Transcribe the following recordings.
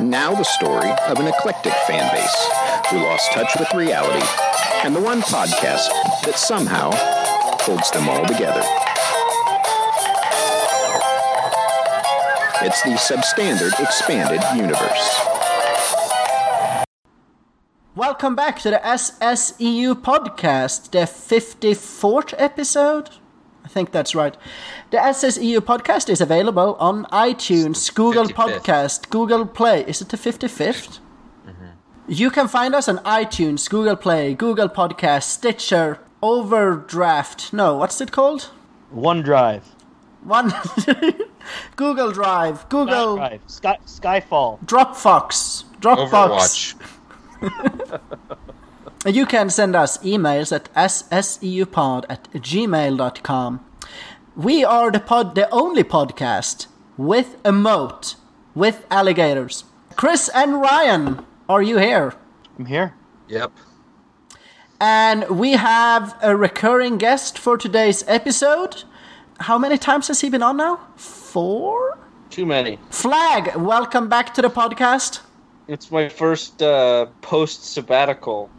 Now the story of an eclectic fan base who lost touch with reality and the one podcast that somehow holds them all together. It's the Substandard Expanded Universe. Welcome back to the SSEU podcast, the 54th episode. I think that's right. The SSEU podcast is available on iTunes, Google 55th. Podcast, Google Play. Is it the 55th? You can find us on iTunes, Google Play, Google Podcast, Stitcher, Overdraft. No, what's it called? OneDrive. One Google Drive, Google Drive. Sky, Skyfall. Dropbox, Dropbox. Overwatch. You can send us emails at sseupod at gmail.com. We are the pod, the only podcast with a moat with alligators. Chris and Ryan, are you here? I'm here. Yep. And we have a recurring guest for today's episode. How many times has he been on now? Four? Too many. Flag, welcome back to the podcast. It's my first uh, post sabbatical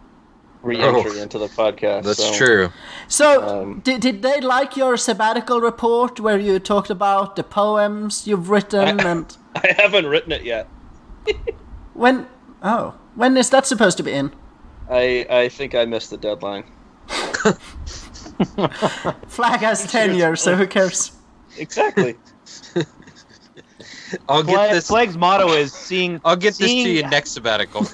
re-entry Oh, into the podcast. That's so, true. So, Um, did, did they like your sabbatical report where you talked about the poems you've written I- and I haven't written it yet. when? Oh, when is that supposed to be in? I I think I missed the deadline. Flag has tenure, so who cares? Exactly. I'll get Flag, this. Flag's motto is seeing. I'll get this to you next sabbatical.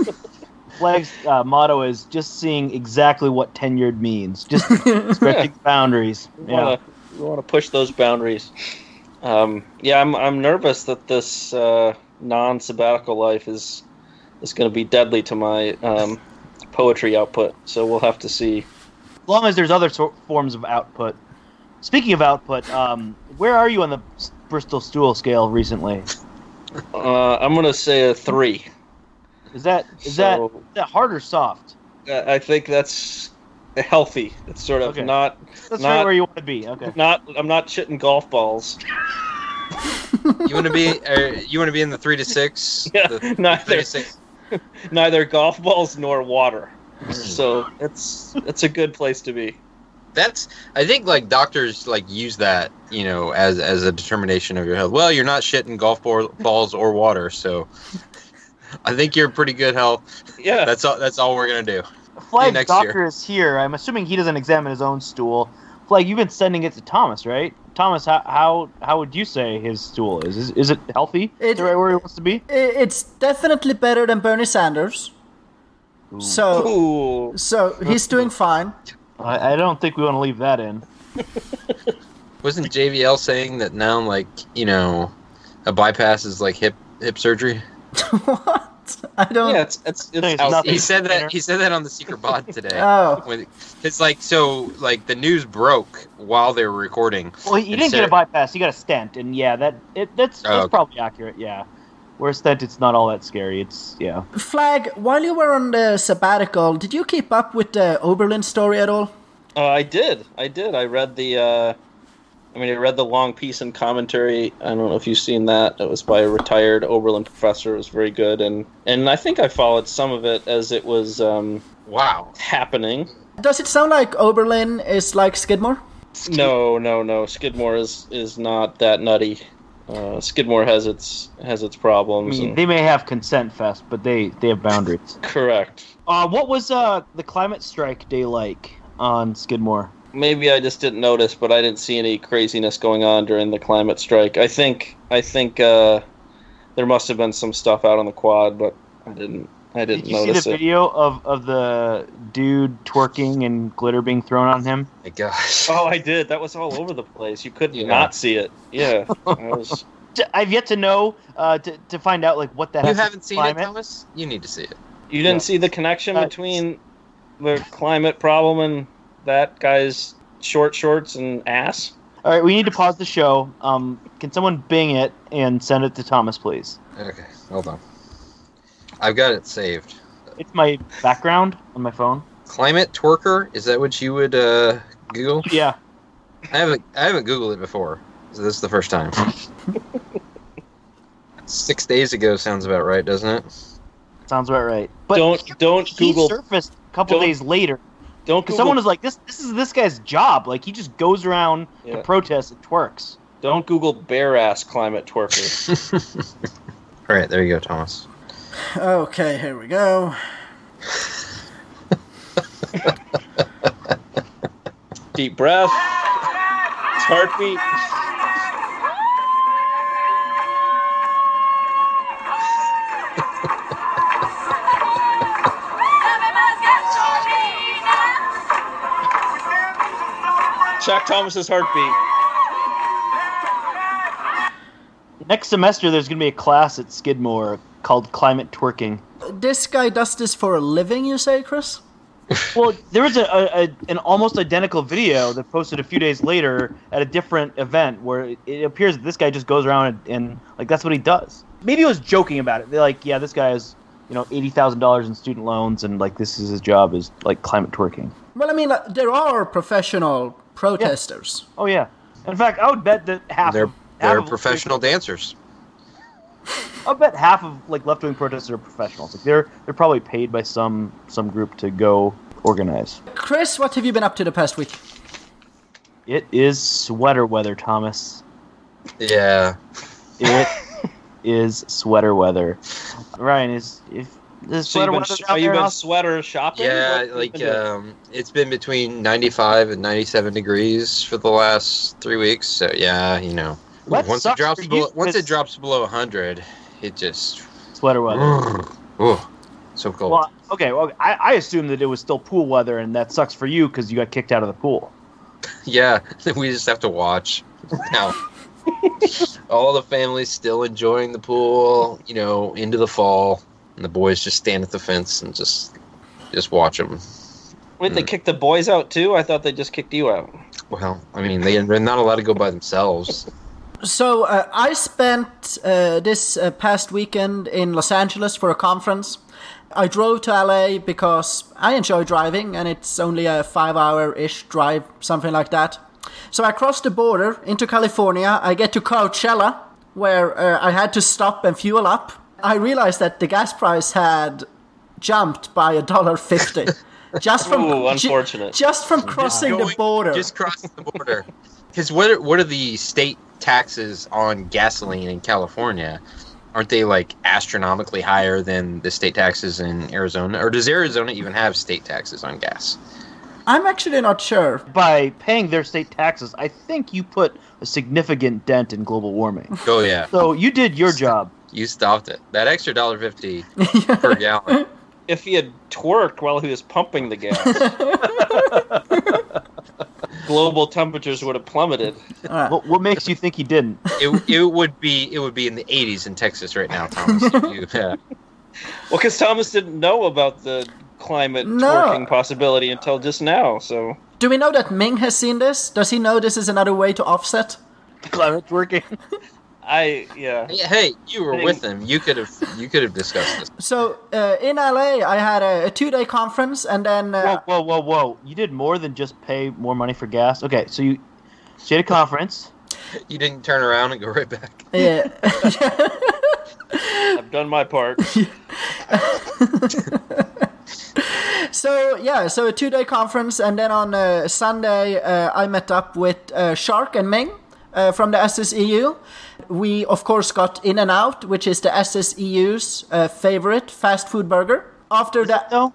Flag's uh, motto is just seeing exactly what tenured means. Just stretching boundaries. We Yeah. wanna we wanna push those boundaries. Um, yeah, I'm I'm nervous that this uh, non-sabbatical life is is going to be deadly to my um, poetry output. So we'll have to see. As long as there's other sor- forms of output. Speaking of output, um, where are you on the Bristol Stool scale recently? Uh, I'm going to say a three. Is that is that So- is that hard or soft? Uh, I think that's healthy. It's sort of Okay. not That's Not- right where you want to be. Okay. not. I'm not shitting golf balls. you want to be? Uh, you want to be in the three to six? Yeah, The three neither to six. neither golf balls nor water. So it's it's a good place to be. That's. I think like doctors like use that you know as as a determination of your health. Well, you're not shitting golf ball, balls or water, so I think you're in pretty good health. Yeah, That's all. That's all we're gonna do. Flag next doctor year. is here. I'm assuming he doesn't examine his own stool. Flag, you've been sending it to Thomas, right? Thomas, how how, how would you say his stool is? Is, is it healthy? It- Is it right where he wants to be? It's definitely better than Bernie Sanders. So, Ooh. so he's doing fine. I, I don't think we want to leave that in. Wasn't JVL saying that now like you know a bypass is like hip hip surgery? what? I don't. Yeah, it's it's it's It's out- He said that. He said that on the Secret Pod today. Oh, When- It's like so, like the news broke while they were recording. Well, he, he didn't get a bypass. He got a stent, and yeah, that it, that's Oh, okay. probably accurate. Yeah, where a stent, it's not all that scary. It's yeah. Flag. While you were on the sabbatical, did you keep up with the Oberlin story at all? Uh, I did. I did. I read the. Uh, I mean, I read the long piece and commentary. I don't know if you've seen that. It was by a retired Oberlin professor. It was very good, and and I think I followed some of it as it was um, Wow. happening. Does it sound like Oberlin is like Skidmore? No, no, no. Skidmore is is not that nutty. Uh, Skidmore has its has its I problems. mean, and- they may have consent fest, but they they have boundaries. correct. Uh, what was uh the climate strike day like on Skidmore? Maybe I just didn't notice, but I didn't see any craziness going on during the climate strike. I think I think uh, there must have been some stuff out on the quad, but I didn't I didn't notice. Did you see the it. video of, of the dude twerking and glitter being thrown on him? My gosh. Oh, I did. That was all over the place. You could Yeah. not see it. Yeah, I was. I've yet to know uh, to, to find out like what that. You has haven't with seen it, climate. Thomas? You need to see it. You didn't Yeah. see the connection Uh, between the climate problem and that guy's short shorts and ass. All right, we need to pause the show. Um, can someone bing it and send it to Thomas, please? Okay, hold on. I've got it saved. It's my background on my phone. Climate twerker? Is that what you would uh, Google? Yeah. I haven't I haven't Googled it before, so this is the first time. Six days ago sounds about right, doesn't it? Sounds about right. But Don't- he- don't he Google- surfaced a couple don't- days later Don't because Google, someone was like, "This this is this guy's job. Like he just goes around Yeah. to protest and twerks." don't Google bare ass climate twerker. All right, there you go, Thomas. Okay, here we go. Deep breath. His heartbeat. Jack Thomas's heartbeat. Next semester, there's going to be a class at Skidmore called climate twerking. This guy does this for a living, you say, Chris? Well, there was a, a, a an almost identical video that posted a few days later at a different event where it, it appears that this guy just goes around and, and like that's what he does. Maybe he was joking about it. They're like, yeah, this guy has you know eighty thousand dollars in student loans and like this is his job is like climate twerking. Well, I mean, uh, there are professional protesters. Oh yeah. In fact, I would bet that half They're of half they're of- professional dancers. I'll bet half of like left wing protesters are professionals. Like they're they're probably paid by some some group to go organize. Chris, what have you been up to the past week? It is sweater weather, Thomas. Yeah. It is sweater weather. Ryan is if this So you've sweater been, are you been sweater shopping? Yeah, What like been um, it's been between 95 and 97 degrees for the last three weeks. So yeah, you know, That once it drops below, you, once it 'cause- drops below 100, it just sweater weather. oh, so cold. Well, okay. Well, I, I assume that it was still pool weather, and that sucks for you because you got kicked out of the pool. Yeah, we just have to watch now. All the family's still enjoying the pool, you know, into the fall, and the boys just stand at the fence and just just watch them. Wait, they kicked the boys out too? I thought they just kicked you out. Well, I mean, they, they're not allowed to go by themselves. So uh, I spent uh, this uh, past weekend in Los Angeles for a conference. I drove to LA because I enjoy driving, and it's only a five-hour-ish drive, something like that. So I crossed the border into California. I get to Coachella, where uh, I had to stop and fuel up. I realized that the gas price had jumped by a dollar fifty, just from Ooh, ju- just from crossing the Going- border. Just crossing the border. Because what are, what are the state taxes on gasoline in California? Aren't they like astronomically higher than the state taxes in Arizona? Or does Arizona even have state taxes on gas? I'm actually not sure. By paying their state taxes, I think you put a significant dent in global warming. Oh yeah, So you did your job. You stopped it. That extra dollar fifty per gallon. If he had twerked while he was pumping the gas, global temperatures would have plummeted. All right. What, what makes you think he didn't? It, it would be it would be in the eighties in Texas right now, Thomas. you- yeah. Well, because Thomas didn't know about the climate No. twerking possibility until just now. So Do we know that Ming has seen this? Does he know this is another way to offset? Climate working. I, yeah, Hey, Hey, you were with him. You could have you could have discussed this. So uh, in LA, I had a, a two-day conference, and then uh, Whoa, whoa, whoa, whoa! You did more than just pay more money for gas. Okay, so you, so you had a conference. You didn't turn around and go right back. yeah, I've done my part. so yeah, so a two-day conference, and then on uh, Sunday, uh, I met up with uh, Shark and Ming uh, from the SSEU. We of course got In and Out, which is the SSEU's uh, favorite fast food burger. After that, No,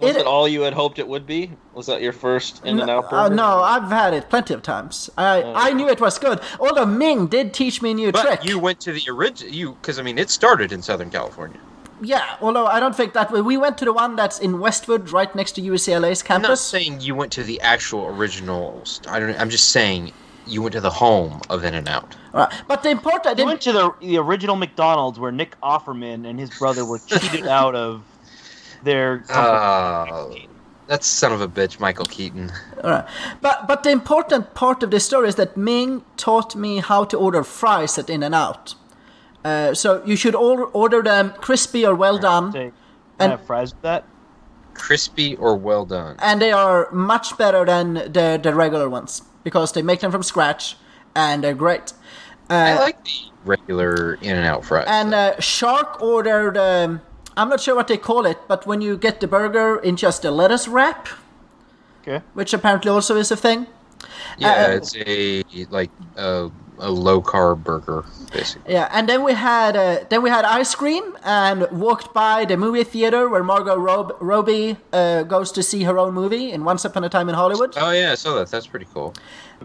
Was It- it, all you had hoped it would be? Was that your first In and Out Uh, burger? no, I've had it plenty of times. I I knew it was good. Although Ming did teach me a new But trick. you went to the original you because I mean it started in Southern California. Yeah, although I don't think that we went to the one that's in Westwood, right next to UCLA's campus. I'm not saying you went to the actual original. I don't. I'm just saying you went to the home of In and Out. Alright, But the important, you the, went to the the original McDonald's where Nick Offerman and his brother were cheated out of their. Uh, that's son of a bitch, Michael Keaton. alright. but but the important part of the story is that Ming taught me how to order fries at In and Out. Uh, so you should order, order them crispy or well done, Say, And- and have fries with that. Crispy or well done. and they are much better than the the regular ones because they make them from scratch and they're great. I Uh, like the regular in and out fries. and though. uh, Shark ordered. Um, I'm not sure what they call it, but when you get the burger in just a lettuce wrap, Okay. which apparently also is a thing. yeah, uh, it's a like a, a low carb burger, basically. Yeah, and then we had uh, then we had ice cream and walked by the movie theater where Margot Rob- Robbie uh, goes to see her own movie in Once Upon a Time in Hollywood. Oh yeah, I saw that. That's pretty cool.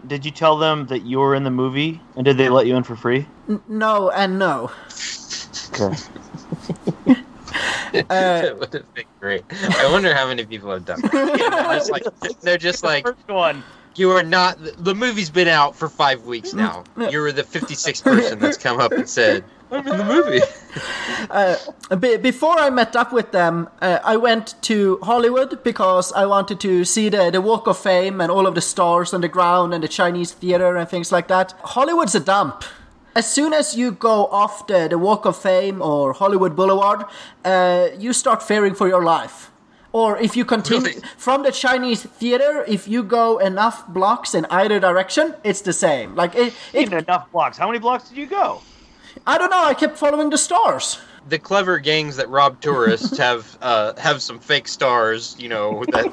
Did you tell them that you were in the movie, and did they let you in for free? N- no and no. Okay. that would have been great. I wonder how many people have done that. they're just like, they're just like First one. You are not. The movie's been out for five weeks now. You're the 56th person that's come up and said, "I'm in the movie." Uh, be- before I met up with them, uh, I went to Hollywood because I wanted to see the, the Walk of Fame and all of the stars on the ground and the Chinese theater and things like that. Hollywood's a dump. As soon as you go off the, the Walk of Fame or Hollywood Boulevard, uh, you start fearing for your life. Or if you continue Really? from the Chinese theater, if you go enough blocks in either direction, it's the same. Like it, it enough blocks. How many blocks did you go? I don't know. I kept following the stars. The clever gangs that rob tourists have uh, have some fake stars, you know, that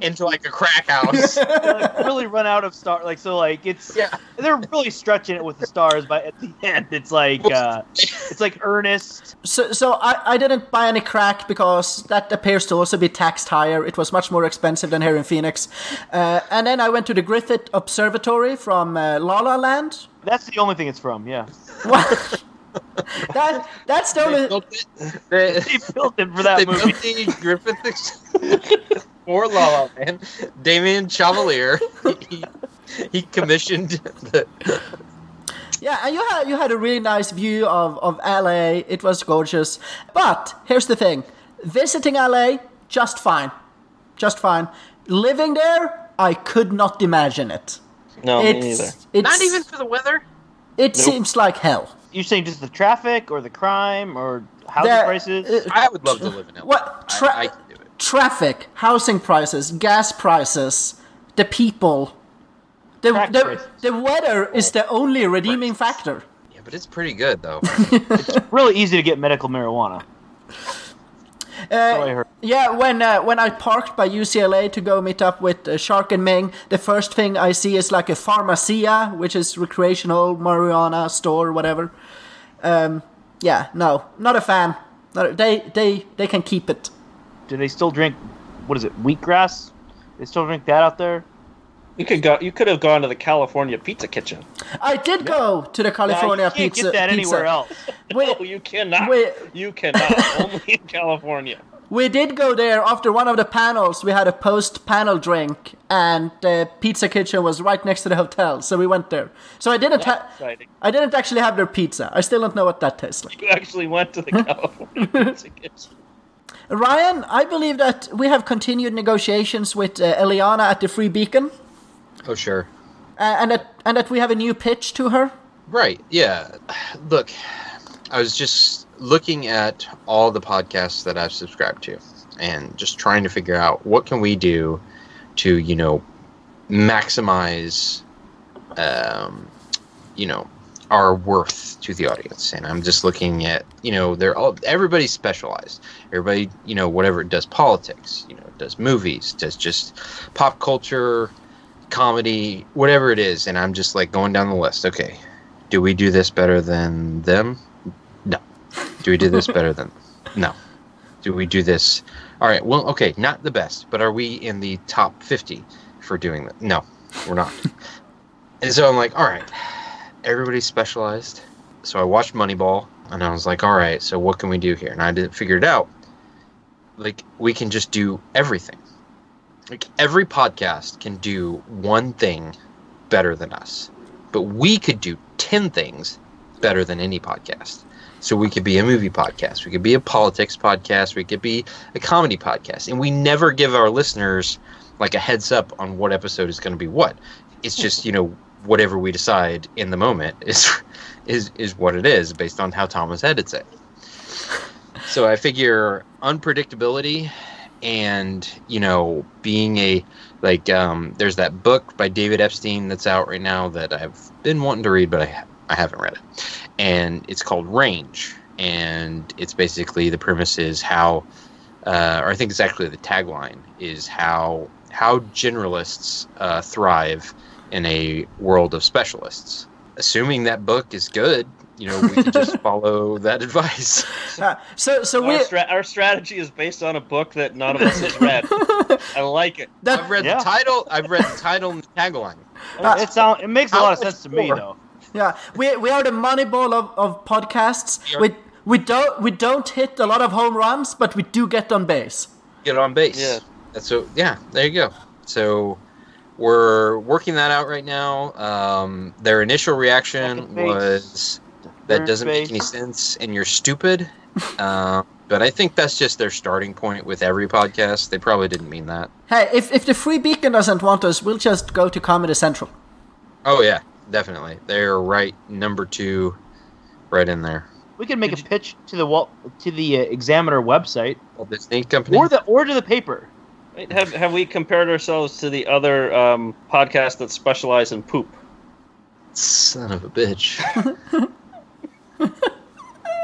into like a crack house. Like, really run out of star. Like so, like it's Yeah. they're really stretching it with the stars. But at the end, it's like uh, it's like Ernest. So, so I, I didn't buy any crack because that appears to also be taxed higher. It was much more expensive than here in Phoenix. Uh, and then I went to the Griffith Observatory from uh, La La Land. That's the only thing it's from. Yeah, that that's the They only. built it. They, they built it for that they movie. built the Griffith for La La Land. Damien Chevalier. He, he commissioned the. Yeah, and you had you had a really nice view of of LA. It was gorgeous. But here's the thing: visiting LA, just fine, just fine. Living there, I could not imagine it. No, me neither. it's Not even for the weather. It seems like hell. You're saying just the traffic or the crime or housing The- prices? uh, I would love to live in LA. What tra- I, I could do it. traffic, housing prices, gas prices, the people. The, the, the weather is the only redeeming factor. Yeah, but it's pretty good though. It's really easy to get medical marijuana. Uh, yeah, when uh, when I parked by UCLA to go meet up with uh, Shark and Ming, the first thing I see is like a pharmacia, which is recreational marijuana store, whatever. Um, yeah, no, not a fan. Not, they they they can keep it. Do they still drink? What is it? Wheatgrass? They still drink that out there? You could go. You could have gone to the California Pizza Kitchen. I did go to the California can't pizza. get that pizza. anywhere else. No, you cannot. we- You cannot. Only in California. We did go there after one of the panels. We had a post panel drink, and the pizza kitchen was right next to the hotel, so we went there. So I didn't ha- Exciting. I didn't actually have their pizza. I still don't know what that tastes like. You actually went to the California Pizza Kitchen. Ryan, I believe that we have continued negotiations with uh, Eliana at the Free Beacon, oh sure. uh, and that and that we have a new pitch to her. Right. Yeah. Look, I was just looking at all the podcasts that I've subscribed to and just trying to figure out what can we do to, you know, maximize um, you know, our worth to the audience. And I'm just looking at, you know, they're all everybody's specialized. Everybody, you know, whatever it does politics, you know, does movies, does just pop culture, comedy, whatever it is, and I'm just like going down the list. Okay, do we do this better than them? No. Do we do this better than? No. Do we do this? All right. Well, okay, not the best, but are we in the top 50 for doing that? No, we're not. and so I'm like, all right, everybody's specialized. So I watched Moneyball, and I was like, all right, so what can we do here? And I didn't figure it out. Like we can just do everything. Like every podcast can do one thing better than us, but we could do 10 things better than any podcast. So we could be a movie podcast, we could be a politics podcast, we could be a comedy podcast, and we never give our listeners like a heads up on what episode is going to be what. It's just, you know, whatever we decide in the moment is is is what it is based on how Thomas edits it. So I figure unpredictability and, you know, being a Like, um, there's that book by David Epstein that's out right now that I've been wanting to read, but I I haven't read it, and it's called Range, and it's basically the premise is how, uh, or I think it's actually the tagline is how how generalists uh, thrive in a world of specialists. Assuming that book is good, you know, we can just follow that advice. Uh, so so we Our, stra- our strategy is based on a book that none of us has read. I like it. that I've read Yeah. the title. I've read the title and the tagline. it sound it makes a lot of How much sense to me more? though. yeah we we are the Moneyball of, of podcasts. Yeah. We we don't we don't hit a lot of home runs, but we do get on base. Get on base. Yeah. That's so. Yeah, there you go. So we're working that out right now. Um, their initial reaction was that doesn't make any sense, and you're stupid. um, but I think that's just their starting point with every podcast. They probably didn't mean that. Hey, if if the Free Beacon doesn't want us, we'll just go to Comedy Central. Oh yeah, definitely. They're right number two, right in there. We could make a pitch to the Walt to the uh, Examiner website Walt Disney Company. or the or to the paper. Wait, Have, have we compared ourselves to the other um, podcasts that specialize in poop? Son of a bitch.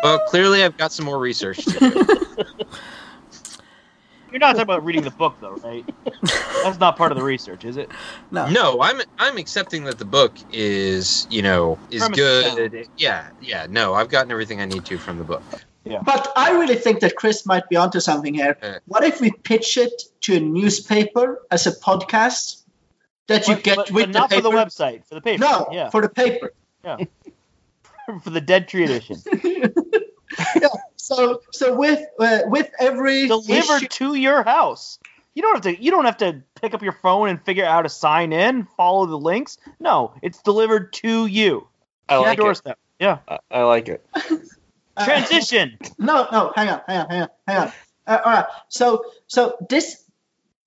well, clearly I've got some more research to do. You're not talking about reading the book though, right? That's not part of the research, is it? No. No, I'm I'm accepting that the book is you know is Premise is good. Yeah, yeah. No, I've gotten everything I need to from the book. But I really think that Chris might be onto something here. Uh. What if we pitch it to a newspaper as a podcast that you But- get but, with but the not paper? for the website, for the paper. No, yeah, for the paper. Yeah, for the Dead Tree edition, yeah. So, so with uh, with every delivered issue- to your house. You don't have to. You don't have to pick up your phone and figure out how to sign in, follow the links. No, it's delivered to you. I Your like it. Yeah. I, I like it. uh, Transition. No, no, hang on, hang on, hang on, hang on. Uh, all right. So, so this,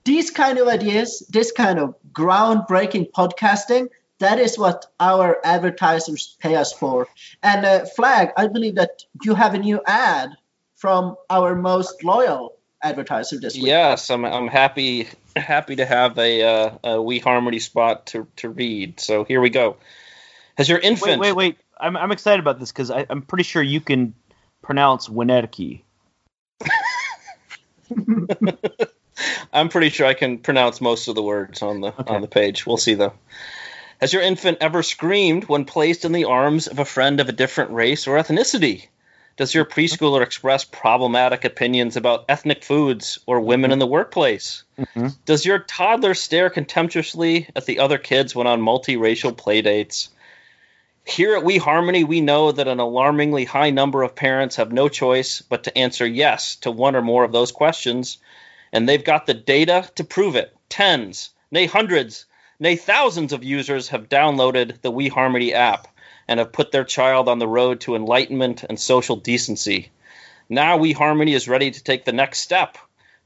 these kind of ideas, this kind of groundbreaking podcasting, that is what our advertisers pay us for. And uh, Flag, I believe that you have a new ad from our most loyal advertiser this week. Yes, I'm, I'm happy happy to have a, uh, a We Harmony spot to, to read. So here we go. Has your wait, infant wait, wait. I'm I'm excited about this because I'm pretty sure you can pronounce Winnetka. I'm pretty sure I can pronounce most of the words on the Okay. on the page. We'll see though. Has your infant ever screamed when placed in the arms of a friend of a different race or ethnicity? Does your preschooler express problematic opinions about ethnic foods or women in the workplace? Mhm. Does your toddler stare contemptuously at the other kids when on multiracial playdates? Here at We Harmony, we know that an alarmingly high number of parents have no choice but to answer yes to one or more of those questions, and they've got the data to prove it. Tens, nay hundreds, nay thousands of users have downloaded the We Harmony app and have put their child on the road to enlightenment and social decency. Now We Harmony is ready to take the next step.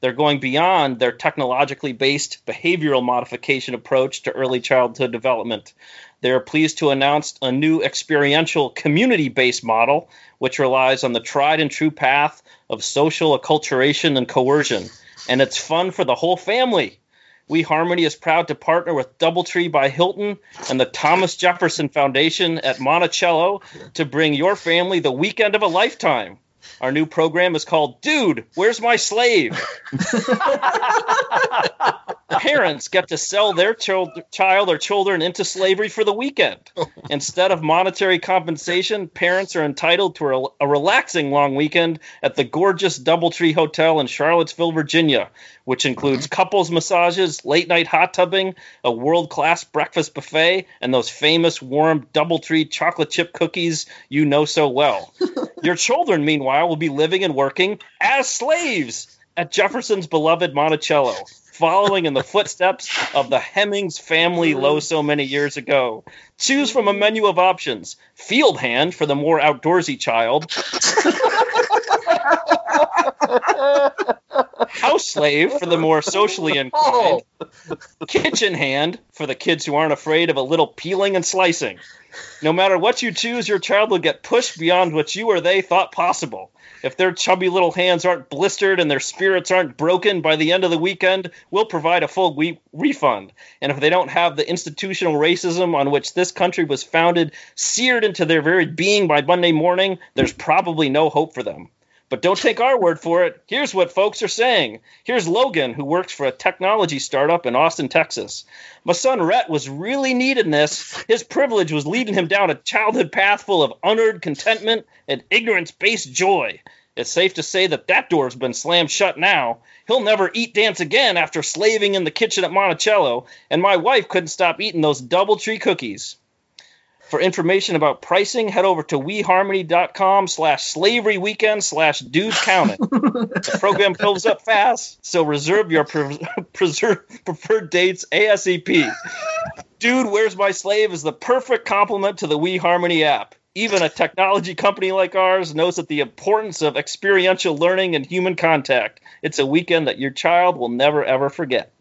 They're going beyond their technologically based behavioral modification approach to early childhood development. They are pleased to announce a new experiential community based model, which relies on the tried and true path of social acculturation and coercion. And it's fun for the whole family. We Harmony is proud to partner with Doubletree by Hilton and the Thomas Jefferson Foundation at Monticello to bring your family the weekend of a lifetime. Our new program is called Dude, Where's My Slave? Parents get to sell their chil- child or children into slavery for the weekend. Instead of monetary compensation, parents are entitled to a, a relaxing long weekend at the gorgeous Doubletree Hotel in Charlottesville, Virginia, which includes couples massages, late night hot tubbing, a world class breakfast buffet, and those famous warm Doubletree chocolate chip cookies you know so well. Your children, meanwhile, will be living and working as slaves at Jefferson's beloved Monticello, following in the footsteps of the Hemings family low so many years ago. Choose from a menu of options field hand for the more outdoorsy child, house slave for the more socially oh. inclined, kitchen hand for the kids who aren't afraid of a little peeling and slicing. No matter what you choose, your child will get pushed beyond what you or they thought possible. If their chubby little hands aren't blistered and their spirits aren't broken by the end of the weekend, we'll provide a full we- refund. And if they don't have the institutional racism on which this country was founded seared into their very being by Monday morning, there's probably no hope for them. But don't take our word for it. Here's what folks are saying. Here's Logan, who works for a technology startup in Austin, Texas. My son Rhett was really needing this. His privilege was leading him down a childhood path full of unearned contentment and ignorance based joy. It's safe to say that that door's been slammed shut now. He'll never eat dance again after slaving in the kitchen at Monticello, and my wife couldn't stop eating those Doubletree cookies. For information about pricing, head over to weharmony.com slash slavery weekend slash dude counted. the program fills up fast, so reserve your pre- preserve, preferred dates ASAP. Dude, Where's My Slave is the perfect complement to the We Harmony app. Even a technology company like ours knows that the importance of experiential learning and human contact. It's a weekend that your child will never ever forget.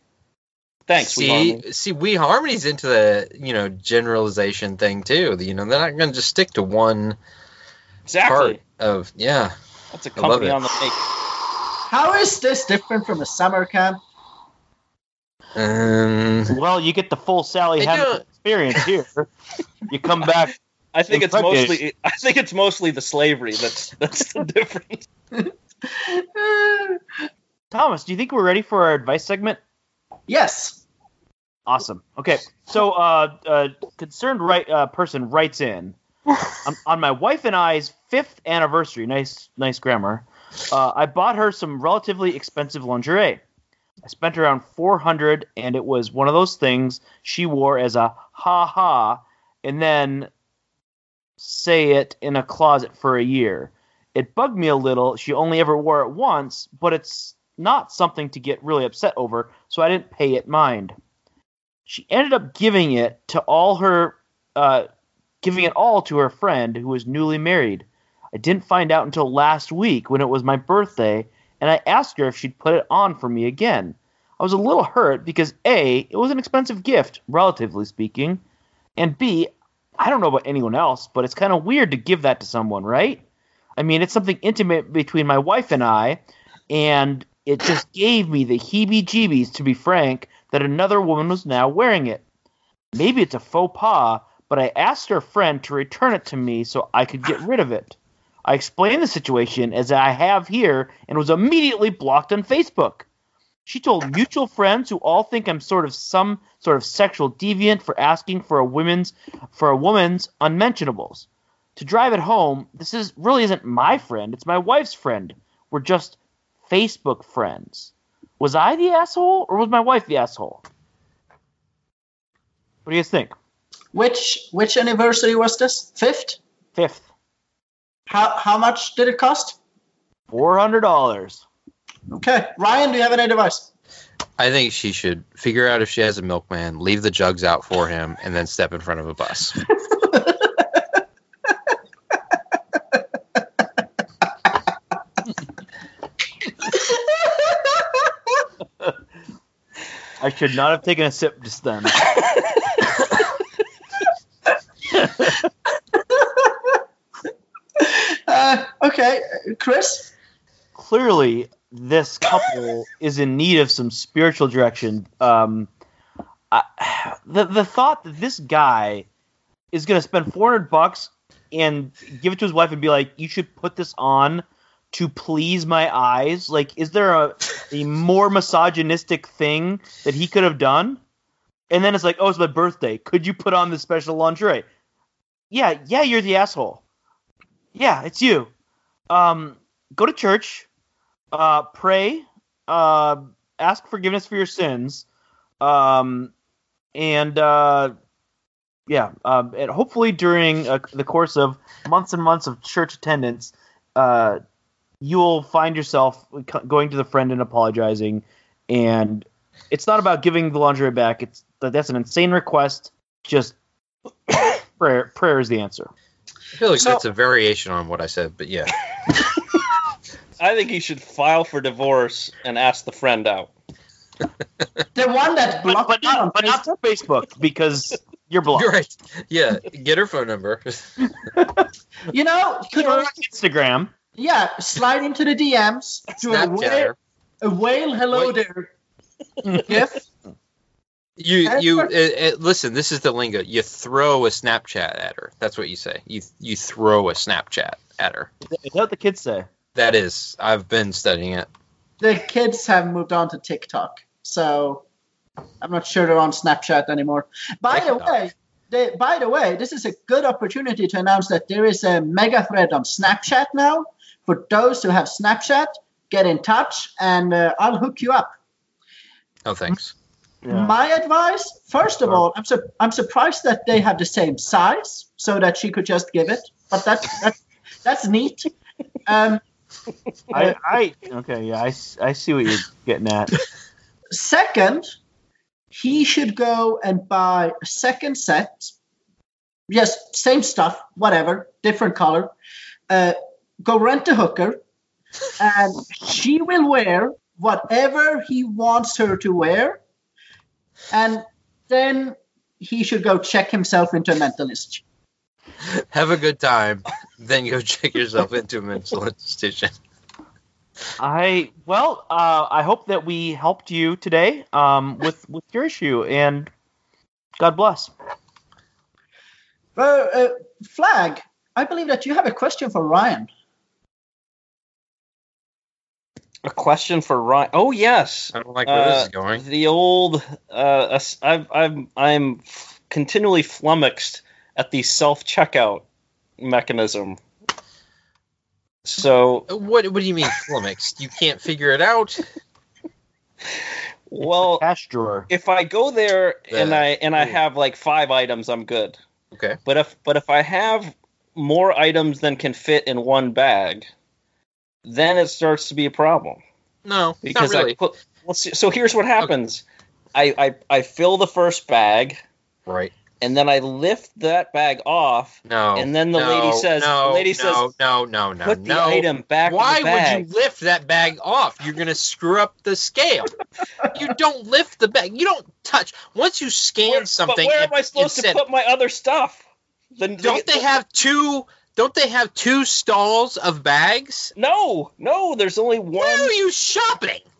Thanks, see, Harmony. see, we harmony's into the you know generalization thing too. You know, they're not going to just stick to one Exactly. part of yeah. That's a I love company on the make. How is this different from a summer camp? Um, Well, you get the full Sally They Hamilton experience here. You come back. I think it's Impregnated. mostly I think it's mostly the slavery that's that's the difference. Thomas, do you think we're ready for our advice segment? Yes. Awesome. Okay, so uh, uh concerned right uh, person writes in on, on my wife and I's fifth anniversary. Nice, nice grammar. Uh, I bought her some relatively expensive lingerie. I spent around four hundred, and it was one of those things she wore as a ha ha, and then say it in a closet for a year. It bugged me a little. She only ever wore it once, but it's not something to get really upset over, so I didn't pay it mind. She ended up giving it to all her uh, giving it all to her friend who was newly married. I didn't find out until last week when it was my birthday and i asked her if she'd put it on for me again. I was a little hurt because a it was an expensive gift relatively speaking and b i don't know about anyone else but it's kind of weird to give that to someone right? I mean it's something intimate between my wife and i and it just gave me the heebie jeebies to be frank that another woman was now wearing it. Maybe it's a faux pas, but I asked her friend to return it to me so I could get rid of it. I explained the situation as I have here and was immediately blocked on Facebook. She told mutual friends who all think I'm sort of some sort of sexual deviant for asking for a woman's for a woman's unmentionables. To drive it home, this is really isn't my friend, it's my wife's friend. We're just Facebook friends. Was I the asshole or was my wife the asshole? What do you guys think? Which which anniversary was this? Fifth. Fifth, How how much did it cost? four hundred dollars. Okay, Ryan, do you have any advice? I think she should figure out if she has a milkman, leave the jugs out for him, and then step in front of a bus. I should not have taken a sip just then. Uh, okay, Chris. Clearly, this couple is in need of some spiritual direction. Um, I, the the thought that this guy is going to spend four hundred bucks and give it to his wife and be like, "You should put this on to please my eyes." Like, is there a a more misogynistic thing that he could have done? And then it's like, "Oh, it's my birthday. Could you put on this special lingerie?" Yeah, yeah, you're the asshole. Yeah, it's you. Um, go to church, uh, pray, uh, ask forgiveness for your sins, um, and uh, yeah, um, and hopefully during uh, the course of months and months of church attendance, uh, you'll find yourself going to the friend and apologizing. And it's not about giving the lingerie back. It's that's an insane request. Just prayer. Prayer is the answer. I feel like So- that's a variation on what I said, but yeah. I think he should file for divorce and ask the friend out. The one that blocked but you on not but not Facebook. Facebook because You're blocked. You're right. Yeah, get her phone number. You know, could Or Instagram. Yeah, slide into the DMs. Do a whale, a whale hello Wait. there. GIF. You you uh, uh, listen. This is the lingo. You throw a Snapchat at her. That's what you say. You you throw a Snapchat at her. Is that what the kids say? That is. I've been studying it. The kids have moved on to TikTok, so I'm not sure they're on Snapchat anymore. By the way, they, by the way, this is a good opportunity to announce that there is a mega thread on Snapchat now. For those who have Snapchat, get in touch and uh, I'll hook you up. Oh, thanks. Yeah. My advice, first of all, I'm su- I'm surprised that they have the same size, so that she could just give it. But that's that's that's neat. Um, I, I okay, yeah, I, I see what you're getting at. second, he should go and buy a second set. Yes, same stuff, whatever, different color. Uh, go rent a hooker, and she will wear whatever he wants her to wear, and then he should go check himself into a mental institution. Have a good time. then go check yourself into a mental institution. I well, uh, I hope that we helped you today um, with with your issue, and God bless. Uh, uh, Flag, I believe that you have a question for Ryan. A question for Ryan. Oh yes, I don't like where this Uh, is going. the old. Uh, I've, I'm I'm continually flummoxed at the self checkout mechanism. So What what do you mean flummoxed? You can't figure it out? well, Cash drawer. if I go there and I and I have like five items, I'm good. Okay. But if but if I have more items than can fit in one bag, then it starts to be a problem No, because not really. I put. Well, so here's what happens: I, I I fill the first bag, right. and then I lift that bag off, No. And then the no, lady says- no, the lady no, says, no, no, no, put the no. item back Why in the bag. would you lift that bag off? You're gonna screw up the scale. you don't lift the bag. You don't touch. Once you scan Where- something, but where and- am I supposed and to said- put my other stuff? Then Don't they have two? Don't they have two stalls of bags? No, no. There's only one. Where are you shopping?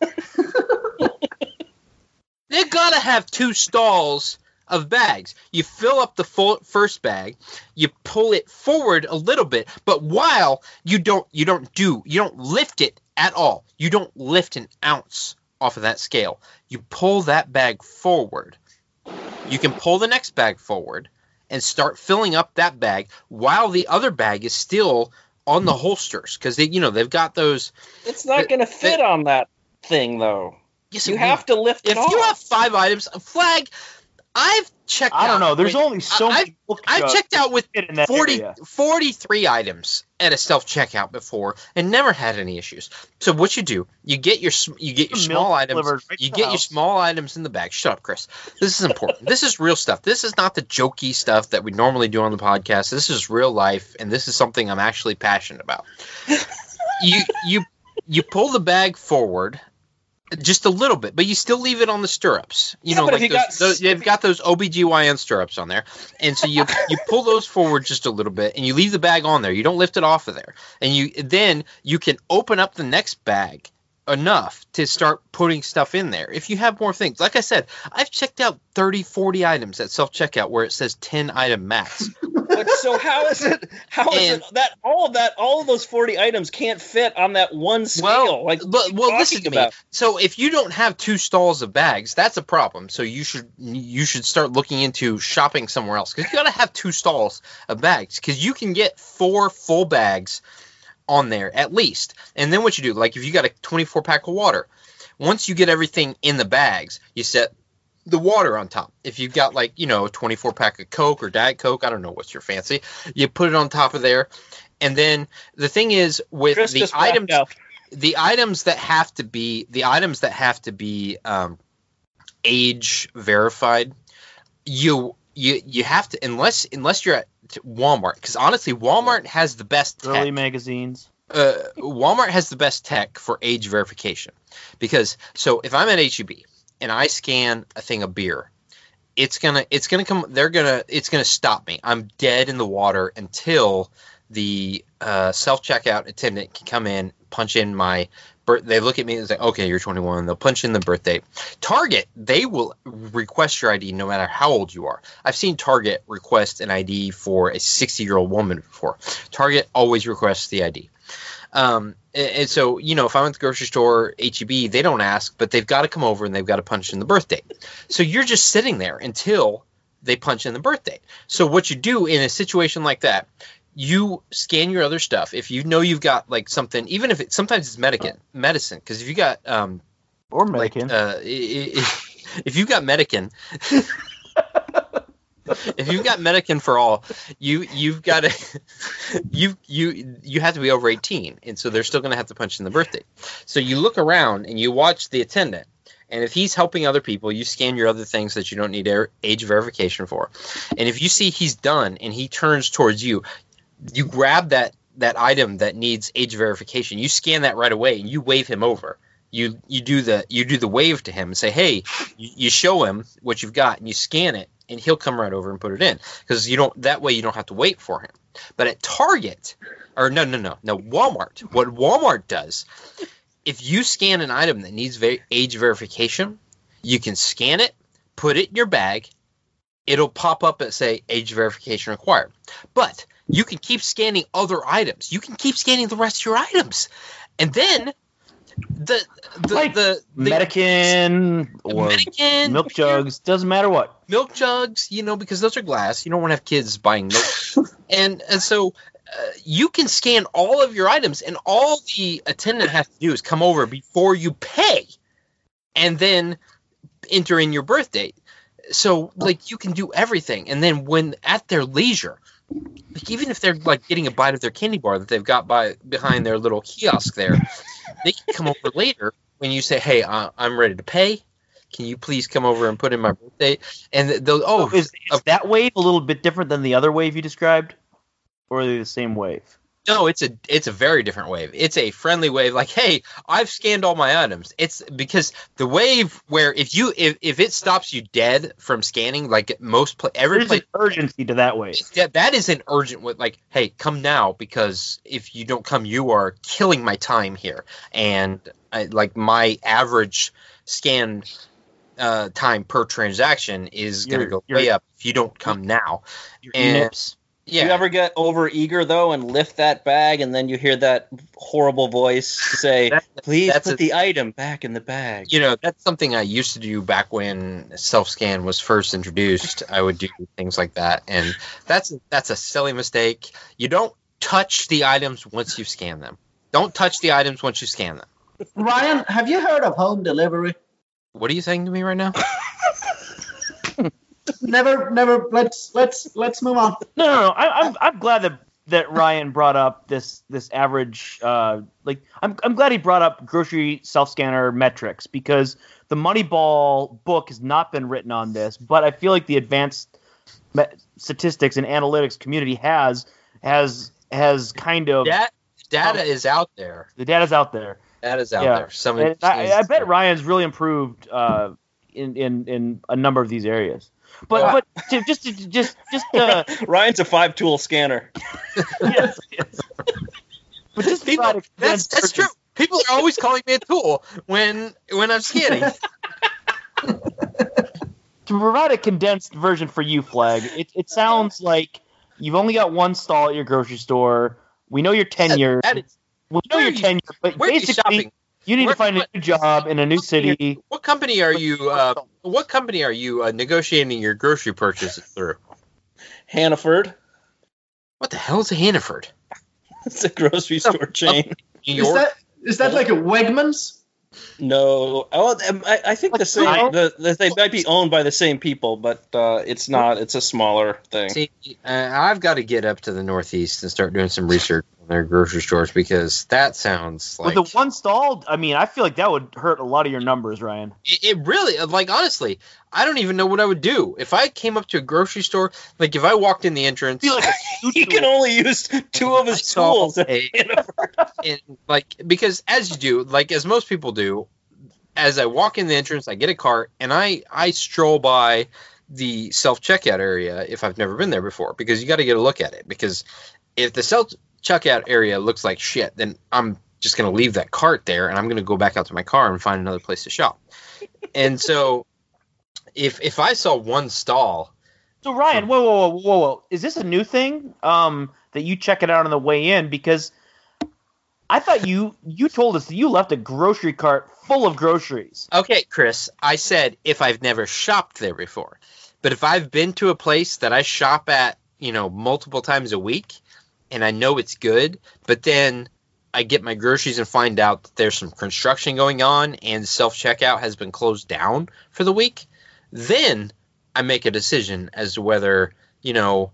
they gotta have two stalls of bags. You fill up the full first bag, you pull it forward a little bit, but while you don't you don't do you don't lift it at all. You don't lift an ounce off of that scale. You pull that bag forward. You can pull the next bag forward and start filling up that bag while the other bag is still on the holsters because they you know they've got those It's not going to fit on that thing, though. yes You have to lift if it off. you have five items, a flag. I've checked. I don't out know. There's with- only so I- many. I've checked out with in that 40, 43 items at a self checkout before and never had any issues. So what you do, you get your you get your small items, right you get your small items in the bag. Shut up, Chris. This is important. this is real stuff. This is not the jokey stuff that we normally do on the podcast. This is real life, and this is something I'm actually passionate about. you you you pull the bag forward just a little bit, but you still leave it on the stirrups. You Yeah, know, like those, got- those, they've got those OBGYN stirrups on there. And so you you pull those forward just a little bit and you leave the bag on there. You don't lift it off of there. And you then you can open up the next bag enough to start putting stuff in there. If you have more things. Like I said, I've checked out 30, 40 items at self-checkout where it says 10 item max. But so how is it? How is And- it that all of that, all of those forty items can't fit on that one scale? Well, like, but what are you well, listen to me. So if you don't have two stalls of bags, that's a problem. So you should you should start looking into shopping somewhere else because you got to have two stalls of bags because you can get four full bags on there at least. And then what you do, like if you got a 24 pack of water, once you get everything in the bags, you set the water on top. If you've got like, you know, a 24 pack of Coke or Diet Coke, I don't know what's your fancy, you put it on top of there. And then the thing is with Chris the items out. the items that have to be the items that have to be um, age verified you you you have to unless unless you're at Walmart because honestly Walmart has the best Early tech. magazines. Uh, Walmart has the best tech for age verification because so if I'm at HEB and I scan a thing of beer. It's gonna it's gonna come they're gonna it's gonna stop me. I'm dead in the water until the uh, self checkout attendant can come in punch in my birth they look at me and say okay you're 21 they'll punch in the birth date. Target they will request your id no matter how old you are. I've seen target request an id for a 60 year old woman before. Target always requests the id um, and, so, you know, if I'm at the grocery store, HEB, they don't ask, but they've got to come over and they've got to punch in the birth date. So you're just sitting there until they punch in the birth date. So what you do in a situation like that, you scan your other stuff. If you know you've got like something, even if it sometimes it's medicine, medicine, because if you got um Or like Medican. uh, if you've got Medican, if you've got Medican for all, you you've got to you you you have to be over 18, and so they're still going to have to punch in the birthday. So you look around and you watch the attendant, and if he's helping other people, you scan your other things that you don't need age verification for, and if you see he's done and he turns towards you, you grab that that item that needs age verification, you scan that right away, and you wave him over. You you do the you do the wave to him and say hey you, you show him what you've got and you scan it and he'll come right over and put it in. Because you don't that way you don't have to wait for him. But at target or no no no no walmart. What walmart does if you scan an item that needs va- age verification you can scan it put it in your bag it'll pop up and say age verification required. But you can keep scanning other items. You can keep scanning the rest of your items. And then the the Like the, the Medican or Medican, milk jugs, doesn't matter what. milk jugs, you know, because those are glass. You don't want to have kids buying milk. and and so uh, you can scan all of your items, and all the attendant has to do is come over before you pay, and then enter in your birth date. So like you can do everything, and then when at their leisure. Like even if they're like getting a bite of their candy bar that they've got by behind their little kiosk there, they can come over later when you say, "Hey, uh, I'm ready to pay. Can you please come over and put in my birthday?" And they'll, oh, is, is that wave a little bit different than the other wave you described, or are they the same wave? No, it's a it's a very different wave. It's a friendly wave. Like, hey, I've scanned all my items. It's because the wave where if you if, if it stops you dead from scanning, like most pla every There's place, an urgency to that wave. yeah, that is an urgent with like, hey, come now because if you don't come, you are killing my time here. And I, like my average scan uh, time per transaction is going to go way up if you don't come now. And- nips. Yeah, You ever get over eager though and lift that bag and then you hear that horrible voice say, That- "Please that's put a- the item back in the bag." you know that's something i used to do back when self scan was first introduced. I would do things like that and that's that's a silly mistake. You don't touch the items once you scan them. Don't touch the items once you scan them. Ryan, have you heard of home delivery? what are you saying to me right now Never, never. Let's let's let's move on. No, no, no. I, I'm I'm glad that that Ryan brought up this this average. Uh, like I'm I'm glad he brought up grocery self scanner metrics because the Moneyball book has not been written on this, but I feel like the advanced statistics and analytics community has has has kind of that data is out there the data's out there. that is out Yeah. there some I, I bet Ryan's really improved uh, in in in a number of these areas. But Well, but to, just to, just just uh, Ryan's a five tool scanner. yes, yes. But just people, that's that's true people are always calling me a tool when when i'm scanning to provide a condensed version for you, Flag, it, it sounds like you've only got one stall at your grocery store. We know your tenure. that is we know where your are you- tenure, but where are you basically shopping you need Where- to find a new job in a new city. what company are you uh, what company are you uh, negotiating your grocery purchases through Hannaford. what the hell is a hannaford It's a grocery store chain. new Is that is that like a Wegmans? No, oh, I, I think the same. The, the, they might be owned by the same people, but uh, it's not. It's a smaller thing. See, uh, I've got to get up to the Northeast and start doing some research on their grocery stores because that sounds like With the one stall, I mean, I feel like that would hurt a lot of your numbers, Ryan. it, it really like honestly. I don't even know what I would do if I came up to a grocery store. Like if I walked in the entrance, like a He can only use two of his tools. a- and like because as you do, like as most people do, as I walk in the entrance, I get a cart and I I stroll by the self checkout area if I've never been there before because you got to get a look at it because if the self checkout area looks like shit, then I'm just going to leave that cart there and I'm going to go back out to my car and find another place to shop. and so if if I saw one stall, So Ryan, whoa, whoa, whoa, whoa, whoa! Is this a new thing? Um, that you check it out on the way in because I thought you you told us that you left a grocery cart full of groceries. okay, Chris, I said if I've never shopped there before. But if I've been to a place that I shop at, you know, multiple times a week and I know it's good, but then I get my groceries and find out that there's some construction going on and self checkout has been closed down for the week, then I make a decision as to whether, you know,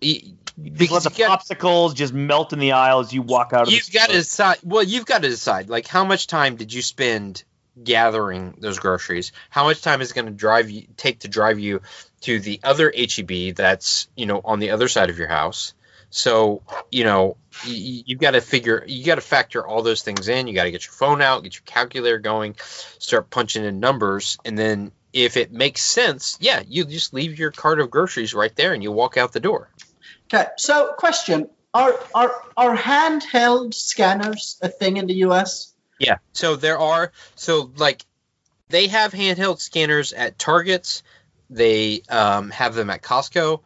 Because let the got- popsicles just melt in the aisle as you walk out of you've the got to decide. Well, you've got to decide. Like, how much time did you spend gathering those groceries? How much time is it going to drive you take to drive you to the other HEB that's you know on the other side of your house? So you know you, you've got to figure. You got to factor all those things in. You got to get your phone out, get your calculator going, start punching in numbers, and then if it makes sense, yeah, you just leave your cart of groceries right there and you walk out the door. Okay, so question: Are are are handheld scanners a thing in the U.S.? Yeah. So there are so like they have handheld scanners at Targets. They um, have them at Costco.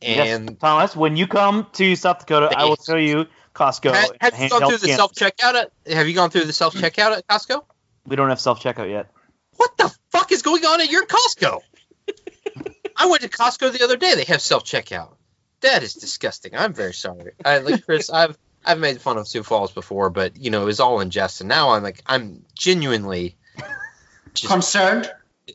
And yes, Thomas, when you come to South Dakota, I will show you Costco. have, have you gone through the self checkout? At, have you gone through the self checkout at Costco? We don't have self checkout yet. What the fuck is going on at your Costco? I went to Costco the other day. They have self checkout. That is disgusting. I'm very sorry. I like Chris. I've I've made fun of Sioux Falls before, but you know it was all in jest, and now I'm like I'm genuinely just Concerned?